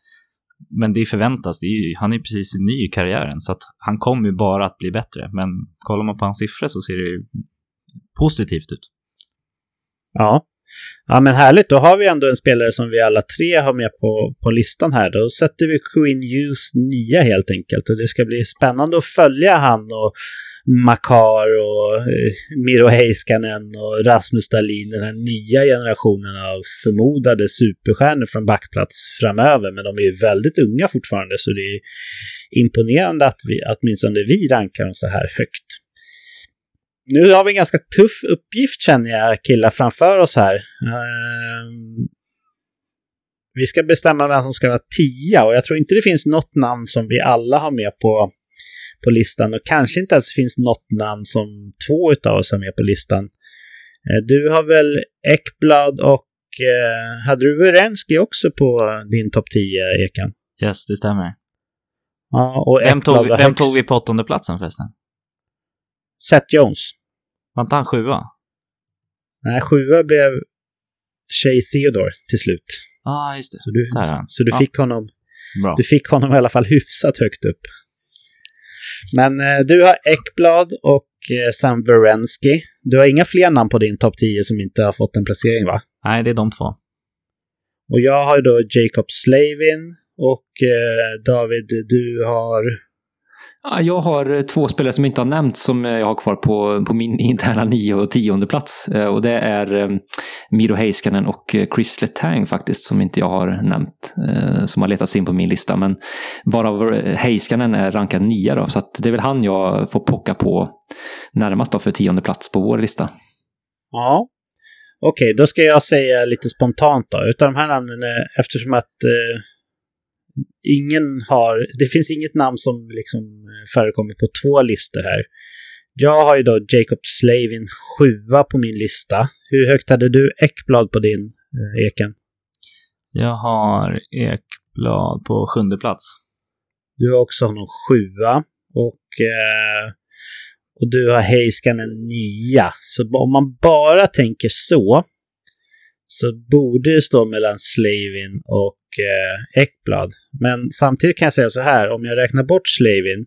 men det förväntas. Det är ju, han är precis ny i karriären, så att han kommer ju bara att bli bättre. Men kollar man på hans siffror så ser det ju positivt ut. Ja, Ja men härligt, då har vi ändå en spelare som vi alla tre har med på, på listan här. Då sätter vi Queen Hughes 9 helt enkelt. Och det ska bli spännande att följa han och Makar och eh, Miro Heiskanen och Rasmus Dahlin, den här nya generationen av förmodade superstjärnor från backplats framöver. Men de är ju väldigt unga fortfarande så det är imponerande att vi, åtminstone vi rankar dem så här högt. Nu har vi en ganska tuff uppgift känner jag killar framför oss här. Uh, vi ska bestämma vem som ska vara tia och jag tror inte det finns något namn som vi alla har med på, på listan och kanske inte ens finns något namn som två av oss har med på listan. Uh, du har väl Ekblad och uh, hade du Werenski också på din topp 10, Ekan? Yes, det stämmer. Ja, och vem, tog, vem tog vi på åttonde platsen förresten? Seth Jones. Var inte han sjua? Nej, sjua blev Shay Theodore till slut. Ja, ah, just det. Så du, så du ja. fick honom Bra. Du fick honom i alla fall hyfsat högt upp. Men eh, du har Ekblad och eh, Sam Verensky. Du har inga fler namn på din topp 10 som inte har fått en placering, va? Nej, det är de två. Och jag har då Jacob Slavin och eh, David, du har jag har eh, två spelare som inte har nämnts som eh, jag har kvar på, på min interna nio och tionde plats. Eh, och det är Miro Heiskanen och Chris Letang faktiskt, som inte jag har nämnt. Som har letats in på min lista. Men varav Heiskanen är rankad nia då, så att det är väl han jag får pocka på närmast då för tionde plats på vår lista. Ja, Okej, okay, då ska jag säga lite spontant då. Utav de här namnen, eftersom att eh, ingen har, det finns inget namn som liksom förekommer på två listor här. Jag har ju då Jacob Slavin sjua på min lista. Hur högt hade du Ekblad på din, eh, Eken? Jag har Ekblad på sjunde plats. Du har också honom sjua. Och, eh, och du har Heiskanen nia. Så om man bara tänker så, så borde det stå mellan Slavin och eh, Ekblad. Men samtidigt kan jag säga så här, om jag räknar bort Slavin,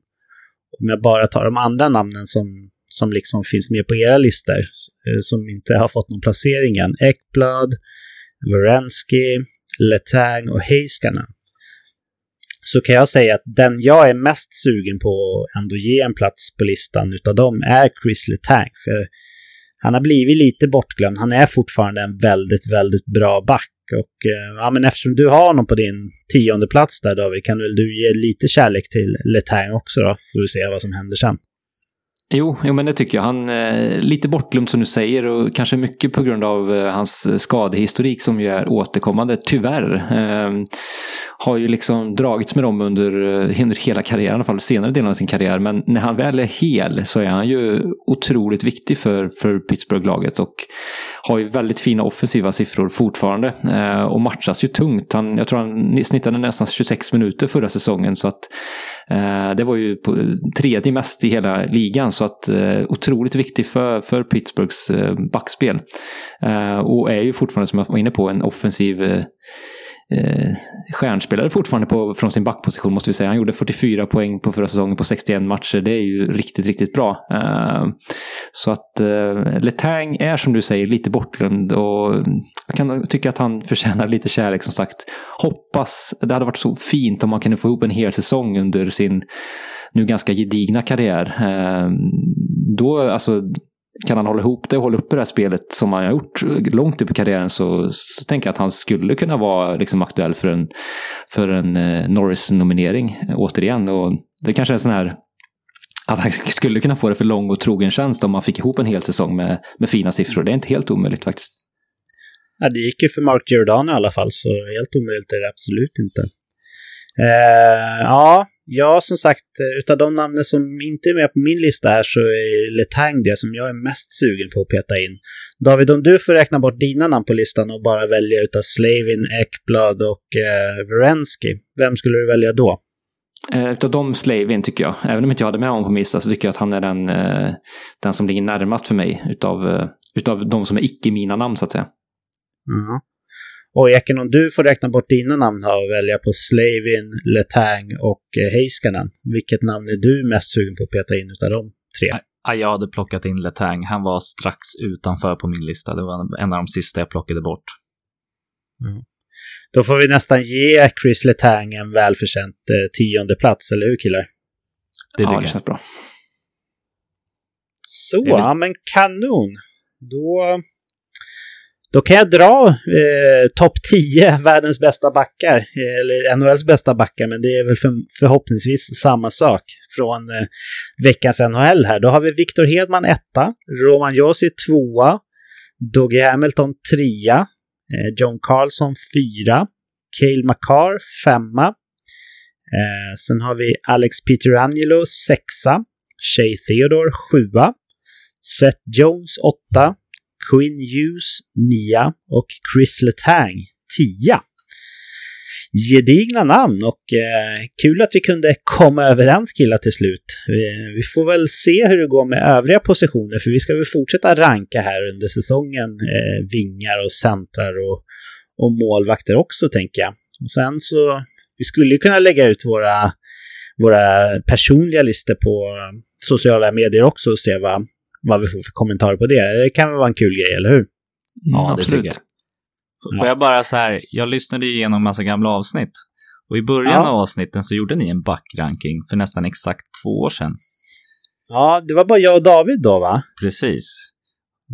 om jag bara tar de andra namnen som, som liksom finns med på era listor, eh, som inte har fått någon placering än, Ekblad, Varensky, Letang och Heiskanen, så kan jag säga att den jag är mest sugen på att ändå ge en plats på listan utav dem är Chris Letang. För han har blivit lite bortglömd. Han är fortfarande en väldigt, väldigt bra back. Och eh, ja, men eftersom du har honom på din tionde plats där David, kan väl du ge lite kärlek till Letang också då? Får vi se vad som händer sen. Jo, jo, men det tycker jag. Han är eh, lite bortglömd som du säger och kanske mycket på grund av eh, hans skadehistorik som ju är återkommande, tyvärr. Eh, har ju liksom dragits med dem under, eh, under hela karriären, i alla fall senare delen av sin karriär. Men när han väl är hel så är han ju otroligt viktig för, för Pittsburgh-laget och har ju väldigt fina offensiva siffror fortfarande. Eh, och matchas ju tungt. Han, jag tror han snittade nästan 26 minuter förra säsongen så att Eh, det var ju på tredje mest i hela ligan så att eh, otroligt viktig för, för Pittsburghs eh, backspel. Och är ju fortfarande, som jag var inne på, en offensiv eh, stjärnspelare fortfarande på, från sin backposition måste vi säga. Han gjorde 44 poäng på förra säsongen på 61 matcher. Det är ju riktigt, riktigt bra. Eh, så att eh, Letang är som du säger lite bortglömd och jag kan tycka att han förtjänar lite kärlek som sagt. Hoppas, det hade varit så fint om man kunde få ihop en hel säsong under sin nu ganska gedigna karriär. Eh, då, alltså, kan han hålla ihop det och hålla uppe det här spelet som han har gjort långt upp i karriären så, så tänker jag att han skulle kunna vara liksom aktuell för en, för en eh, Norris-nominering eh, återigen. Och det kanske är sån här att han skulle kunna få det för lång och trogen tjänst om man fick ihop en hel säsong med, med fina siffror. Det är inte helt omöjligt faktiskt. Ja, det gick ju för Mark Giordano i alla fall, så helt omöjligt är det absolut inte. Eh, ja, Ja, som sagt, eh, utav de namnen som inte är med på min lista här så är Letang det som jag är mest sugen på att peta in. David, om du får räkna bort dina namn på listan och bara välja utav Slavin, Ekblad och eh, Verensky, vem skulle du välja då? Eh, utav dem Slavin tycker jag. Även om inte jag hade med honom på min lista så tycker jag att han är den, eh, den som ligger närmast för mig utav, eh, utav de som är icke mina namn så att säga. Mm. Och Eken, om du får räkna bort dina namn här och välja på Slavin, Letang och eh, Heiskanen, vilket namn är du mest sugen på att peta in utav de tre? Ja, jag hade plockat in Letang. Han var strax utanför på min lista. Det var en av de sista jag plockade bort. Mm. Då får vi nästan ge Chris Letang en välförtjänt eh, tionde plats, eller hur killar? Det tycker ja, det känns bra. Så, ja men kanon. Då då kan jag dra eh, topp 10 världens bästa backar, eh, eller NHLs bästa backar, men det är väl för, förhoppningsvis samma sak från eh, veckans NHL här. Då har vi Victor Hedman etta, Roman Josi tvåa, Dougie Hamilton trea, eh, John Carlson fyra, Cale Makar femma, eh, sen har vi Alex Pietrangelo sexa, Shay Theodore sjua, Seth Jones åtta, Quinn Hughes 9 och Chris Letang 10. Gedigna namn och eh, kul att vi kunde komma överens killar till slut. Vi, vi, får väl se hur det går med övriga positioner för vi ska väl fortsätta ranka här under säsongen. Eh, vingar och centrar och, och målvakter också tänker jag. Och sen så, vi skulle kunna lägga ut våra, våra personliga listor på eh, sociala medier också och se vad, vad vi får för kommentarer på det. Det kan väl vara en kul grej, eller hur? Ja, mm, det tycker jag. Får jag bara så här, jag lyssnade igenom massa gamla avsnitt. Och i början ja. av avsnitten så gjorde ni en backranking för nästan exakt två år sedan. Ja, det var bara jag och David då va? Precis.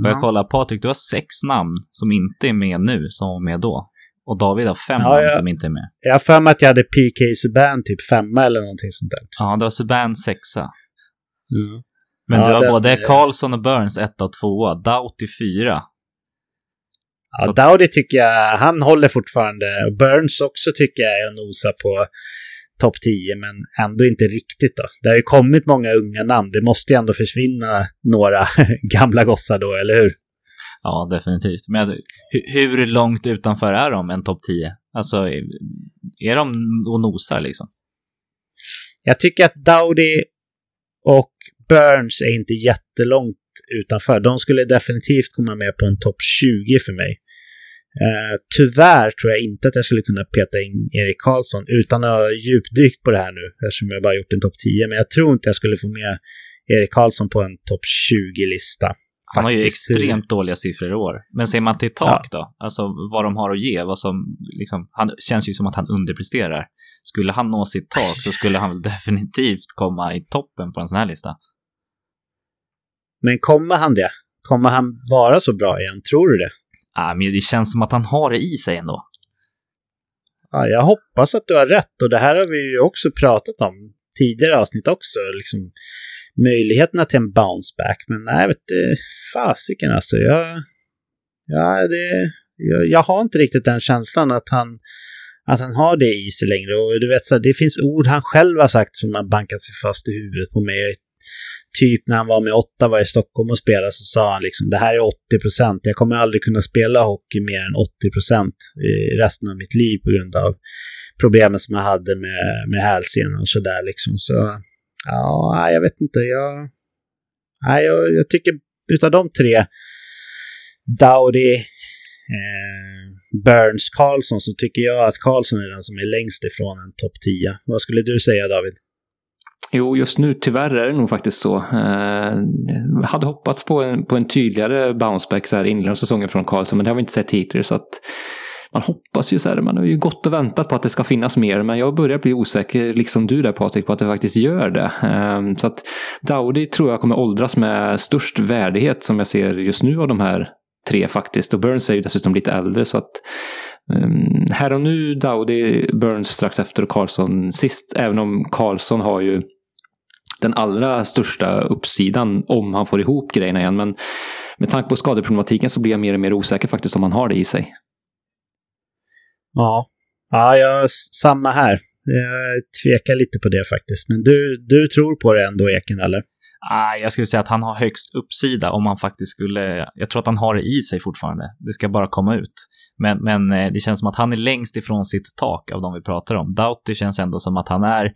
Och jag kollar, Patrik, du har sex namn som inte är med nu, som var med då. Och David har fem ja, namn jag, som inte är med. Jag har för mig att jag hade PK Subban typ femma eller någonting sånt där. Ja, det var Subban sexa. Mm. Men ja, du har den, både Karlsson och Burns 1 och 2, Doughty 4. Ja, så. Dowdy tycker jag, han håller fortfarande. Burns också tycker jag är nosar på topp 10, men ändå inte riktigt då. Det har ju kommit många unga namn. Det måste ju ändå försvinna några gamla gossar då, eller hur? Ja, definitivt. Men hur långt utanför är de en topp 10? Alltså, är de och nosar liksom? Jag tycker att Dowdy och Burns är inte jättelångt utanför. De skulle definitivt komma med på en topp 20 för mig. Uh, tyvärr tror jag inte att jag skulle kunna peta in Erik Karlsson utan att ha djupdykt på det här nu eftersom jag bara gjort en topp 10. Men jag tror inte jag skulle få med Erik Karlsson på en topp 20-lista. Han har ju extremt dåliga siffror i år. Men ser man till tak ja. då? Alltså vad de har att ge, vad som liksom, han känns ju som att han underpresterar. Skulle han nå sitt tak så skulle han definitivt komma i toppen på en sån här lista. Men kommer han det? Kommer han vara så bra igen? Tror du det? Ja, men det känns som att han har det i sig ändå. Ja, jag hoppas att du har rätt och det här har vi ju också pratat om tidigare avsnitt också. Liksom, möjligheterna till en bounce back. Men nej, vet du, fasiken alltså. Jag, ja, det, jag, jag, har inte riktigt den känslan att han, att han har det i sig längre. Och du vet, så det finns ord han själv har sagt som har bankat sig fast i huvudet på mig. Typ när han var med Ottawa i Stockholm och spelade så sa han liksom det här är 80 procent. Jag kommer aldrig kunna spela hockey mer än 80 procent i resten av mitt liv på grund av problemen som jag hade med, med hälsenan och sådär liksom. Så Ja, jag vet inte. Jag, nej, jag, jag tycker utav de tre, Dowdy, eh, Burns, Karlsson, så tycker jag att Karlsson är den som är längst ifrån en topp 10. Vad skulle du säga David? Jo, just nu tyvärr är det nog faktiskt så. Eh, hade hoppats på en, på en tydligare bounceback så här inledande av säsongen från Karlsson, men det har vi inte sett hittills. Så att man hoppas ju så här, man har ju gått och väntat på att det ska finnas mer, men jag börjar bli osäker, liksom du där Patrik, på att det faktiskt gör det. Eh, så att Dowdy tror jag kommer åldras med störst värdighet som jag ser just nu av de här tre faktiskt. Och Burns är ju dessutom lite äldre så att um, här och nu Dowdy, Burns strax efter och Karlsson sist. Även om Karlsson har ju den allra största uppsidan om han får ihop grejerna igen. Men med tanke på skadeproblematiken så blir jag mer och mer osäker faktiskt om han har det i sig. Ja, ja jag, samma här. Jag tvekar lite på det faktiskt. Men du, du tror på det ändå, Eken, eller? Ah, jag skulle säga att han har högst uppsida om han faktiskt skulle... Jag tror att han har det i sig fortfarande. Det ska bara komma ut. Men, men eh, det känns som att han är längst ifrån sitt tak av de vi pratar om. Doughty känns ändå som att han är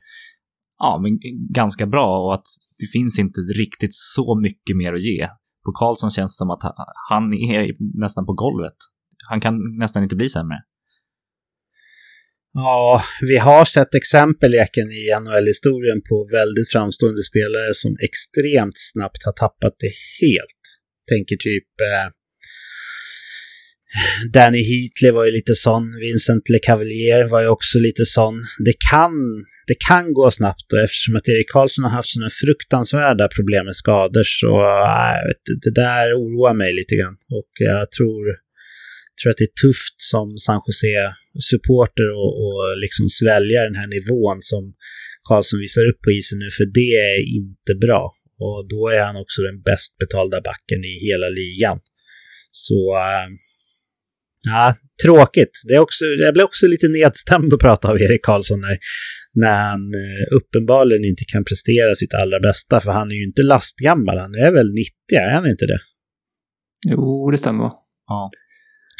ja, men ganska bra och att det finns inte riktigt så mycket mer att ge. På Karlsson känns det som att han är nästan på golvet. Han kan nästan inte bli sämre. Ja, vi har sett exempel Eken i NHL-historien på väldigt framstående spelare som extremt snabbt har tappat det helt. Tänker typ eh, Danny Heatley var ju lite sån, Vincent LeCavalier var ju också lite sån. Det kan, det kan gå snabbt och eftersom att Erik Karlsson har haft sådana fruktansvärda problem med skador så äh, det där oroar mig lite grann. Och jag tror tror att det är tufft som San Jose-supporter och, och liksom svälja den här nivån som Karlsson visar upp på isen nu, för det är inte bra. Och då är han också den bäst betalda backen i hela ligan. Så, äh, ja, tråkigt. Det är också, jag blir också lite nedstämd att prata av Erik Karlsson när, när han äh, uppenbarligen inte kan prestera sitt allra bästa, för han är ju inte lastgammal. Han är väl 90, är han inte det? Jo, det stämmer. Ja.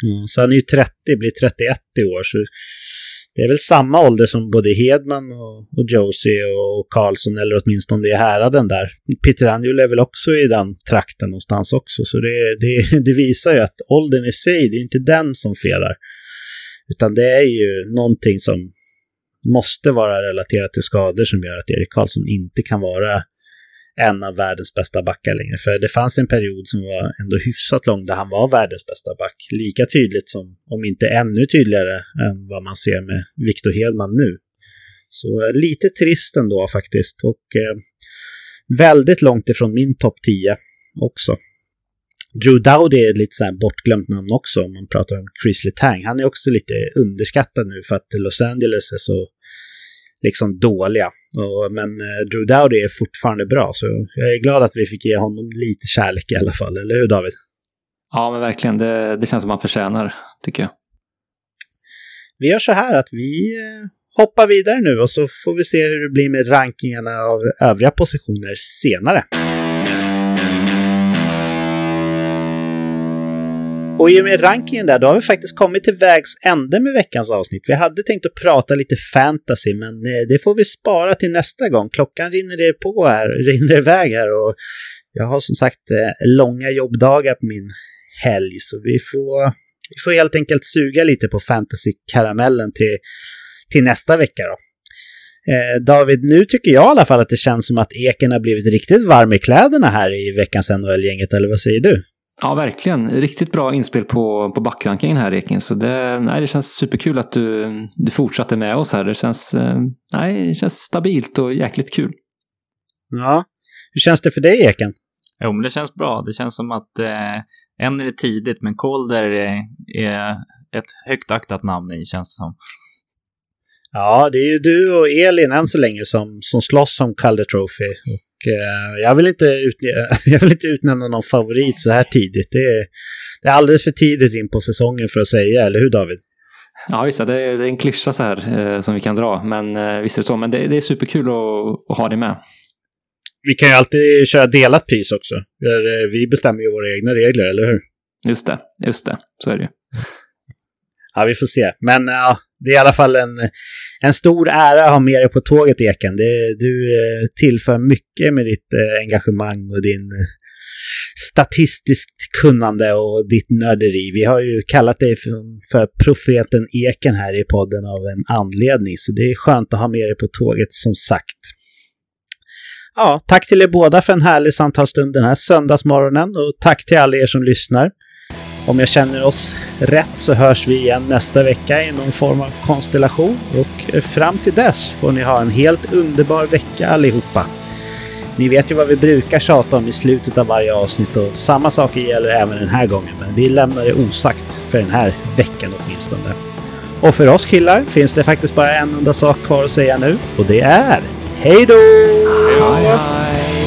Mm, så han är ju 30, blir 31 i år. Så det är väl samma ålder som både Hedman och, och Josie och Karlsson, eller åtminstone i häraden där. Peter Angelo är väl också i den trakten någonstans också, så det, det, det visar ju att åldern i sig, det är inte den som felar. Utan det är ju någonting som måste vara relaterat till skador som gör att Erik Karlsson inte kan vara en av världens bästa backar längre. För det fanns en period som var ändå hyfsat lång där han var världens bästa back. Lika tydligt som, om inte ännu tydligare, än vad man ser med Victor Hedman nu. Så eh, lite trist ändå faktiskt. Och eh, väldigt långt ifrån min topp 10 också. Drew Dowdy är ett lite så bortglömt namn också om man pratar om Chris Letang. Han är också lite underskattad nu för att Los Angeles är så liksom dåliga. Och, men eh, Drew Dowdy är fortfarande bra, så jag är glad att vi fick ge honom lite kärlek i alla fall, eller hur David? Ja, men verkligen. Det, det känns som man förtjänar, tycker jag. Vi gör så här att vi eh, hoppar vidare nu och så får vi se hur det blir med rankingarna av övriga positioner senare. Och i och med rankingen där, då har vi faktiskt kommit till vägs ände med veckans avsnitt. Vi hade tänkt att prata lite fantasy, men eh, det får vi spara till nästa gång. Klockan rinner det på här, rinner iväg här och jag har som sagt eh, långa jobbdagar på min helg, så vi får, vi får helt enkelt suga lite på fantasy-karamellen till, till nästa vecka då. Eh, David, nu tycker jag i alla fall att det känns som att Eken har blivit riktigt varm i kläderna här i veckans NHL-gänget, eller vad säger du? Ja, verkligen. Riktigt bra inspel på, på backrankingen här, Eken. Så det, nej, det känns superkul att du, du fortsatte med oss här. Det känns, eh, nej, det känns stabilt och jäkligt kul. Ja. Hur känns det för dig, Eken? Jo, men det känns bra. Det känns som att eh, än är det tidigt, men Calder är, är ett högt aktat namn i, känns det som. Ja, det är ju du och Elin än så länge som, som slåss om Calder Trophy. Och, eh, jag, vill inte utnä- jag vill inte utnämna någon favorit så här tidigt. Det är, det är alldeles för tidigt in på säsongen för att säga, eller hur David? Ja, visst. Det är, en klyscha så här eh, som vi kan dra. Men eh, visst är det så. Men det, det är superkul att, att ha det med. Vi kan ju alltid köra delat pris också. Eh, Vi bestämmer ju våra egna regler, eller hur? Just det, just det. Så är det ju. Ja, vi får se. Men ja, det är i alla fall en, en stor ära att ha med dig på tåget, Eken. Det, du eh, tillför mycket med ditt eh, engagemang och din eh, statistiskt kunnande och ditt nörderi. Vi har ju kallat dig för, för profeten Eken här i podden av en anledning, så det är skönt att ha med dig på tåget som sagt. Ja, tack till er båda för en härlig samtalsstund den här söndagsmorgonen och tack till alla er som lyssnar. Om jag känner oss rätt så hörs vi igen nästa vecka i någon form av konstellation och eh, fram till dess får ni ha en helt underbar vecka allihopa. Ni vet ju vad vi brukar tjata om i slutet av varje avsnitt och samma saker gäller även den här gången men vi lämnar det osagt för den här veckan åtminstone. Och för oss killar finns det faktiskt bara en enda sak kvar att säga nu och det är Hej då! Hej, hej.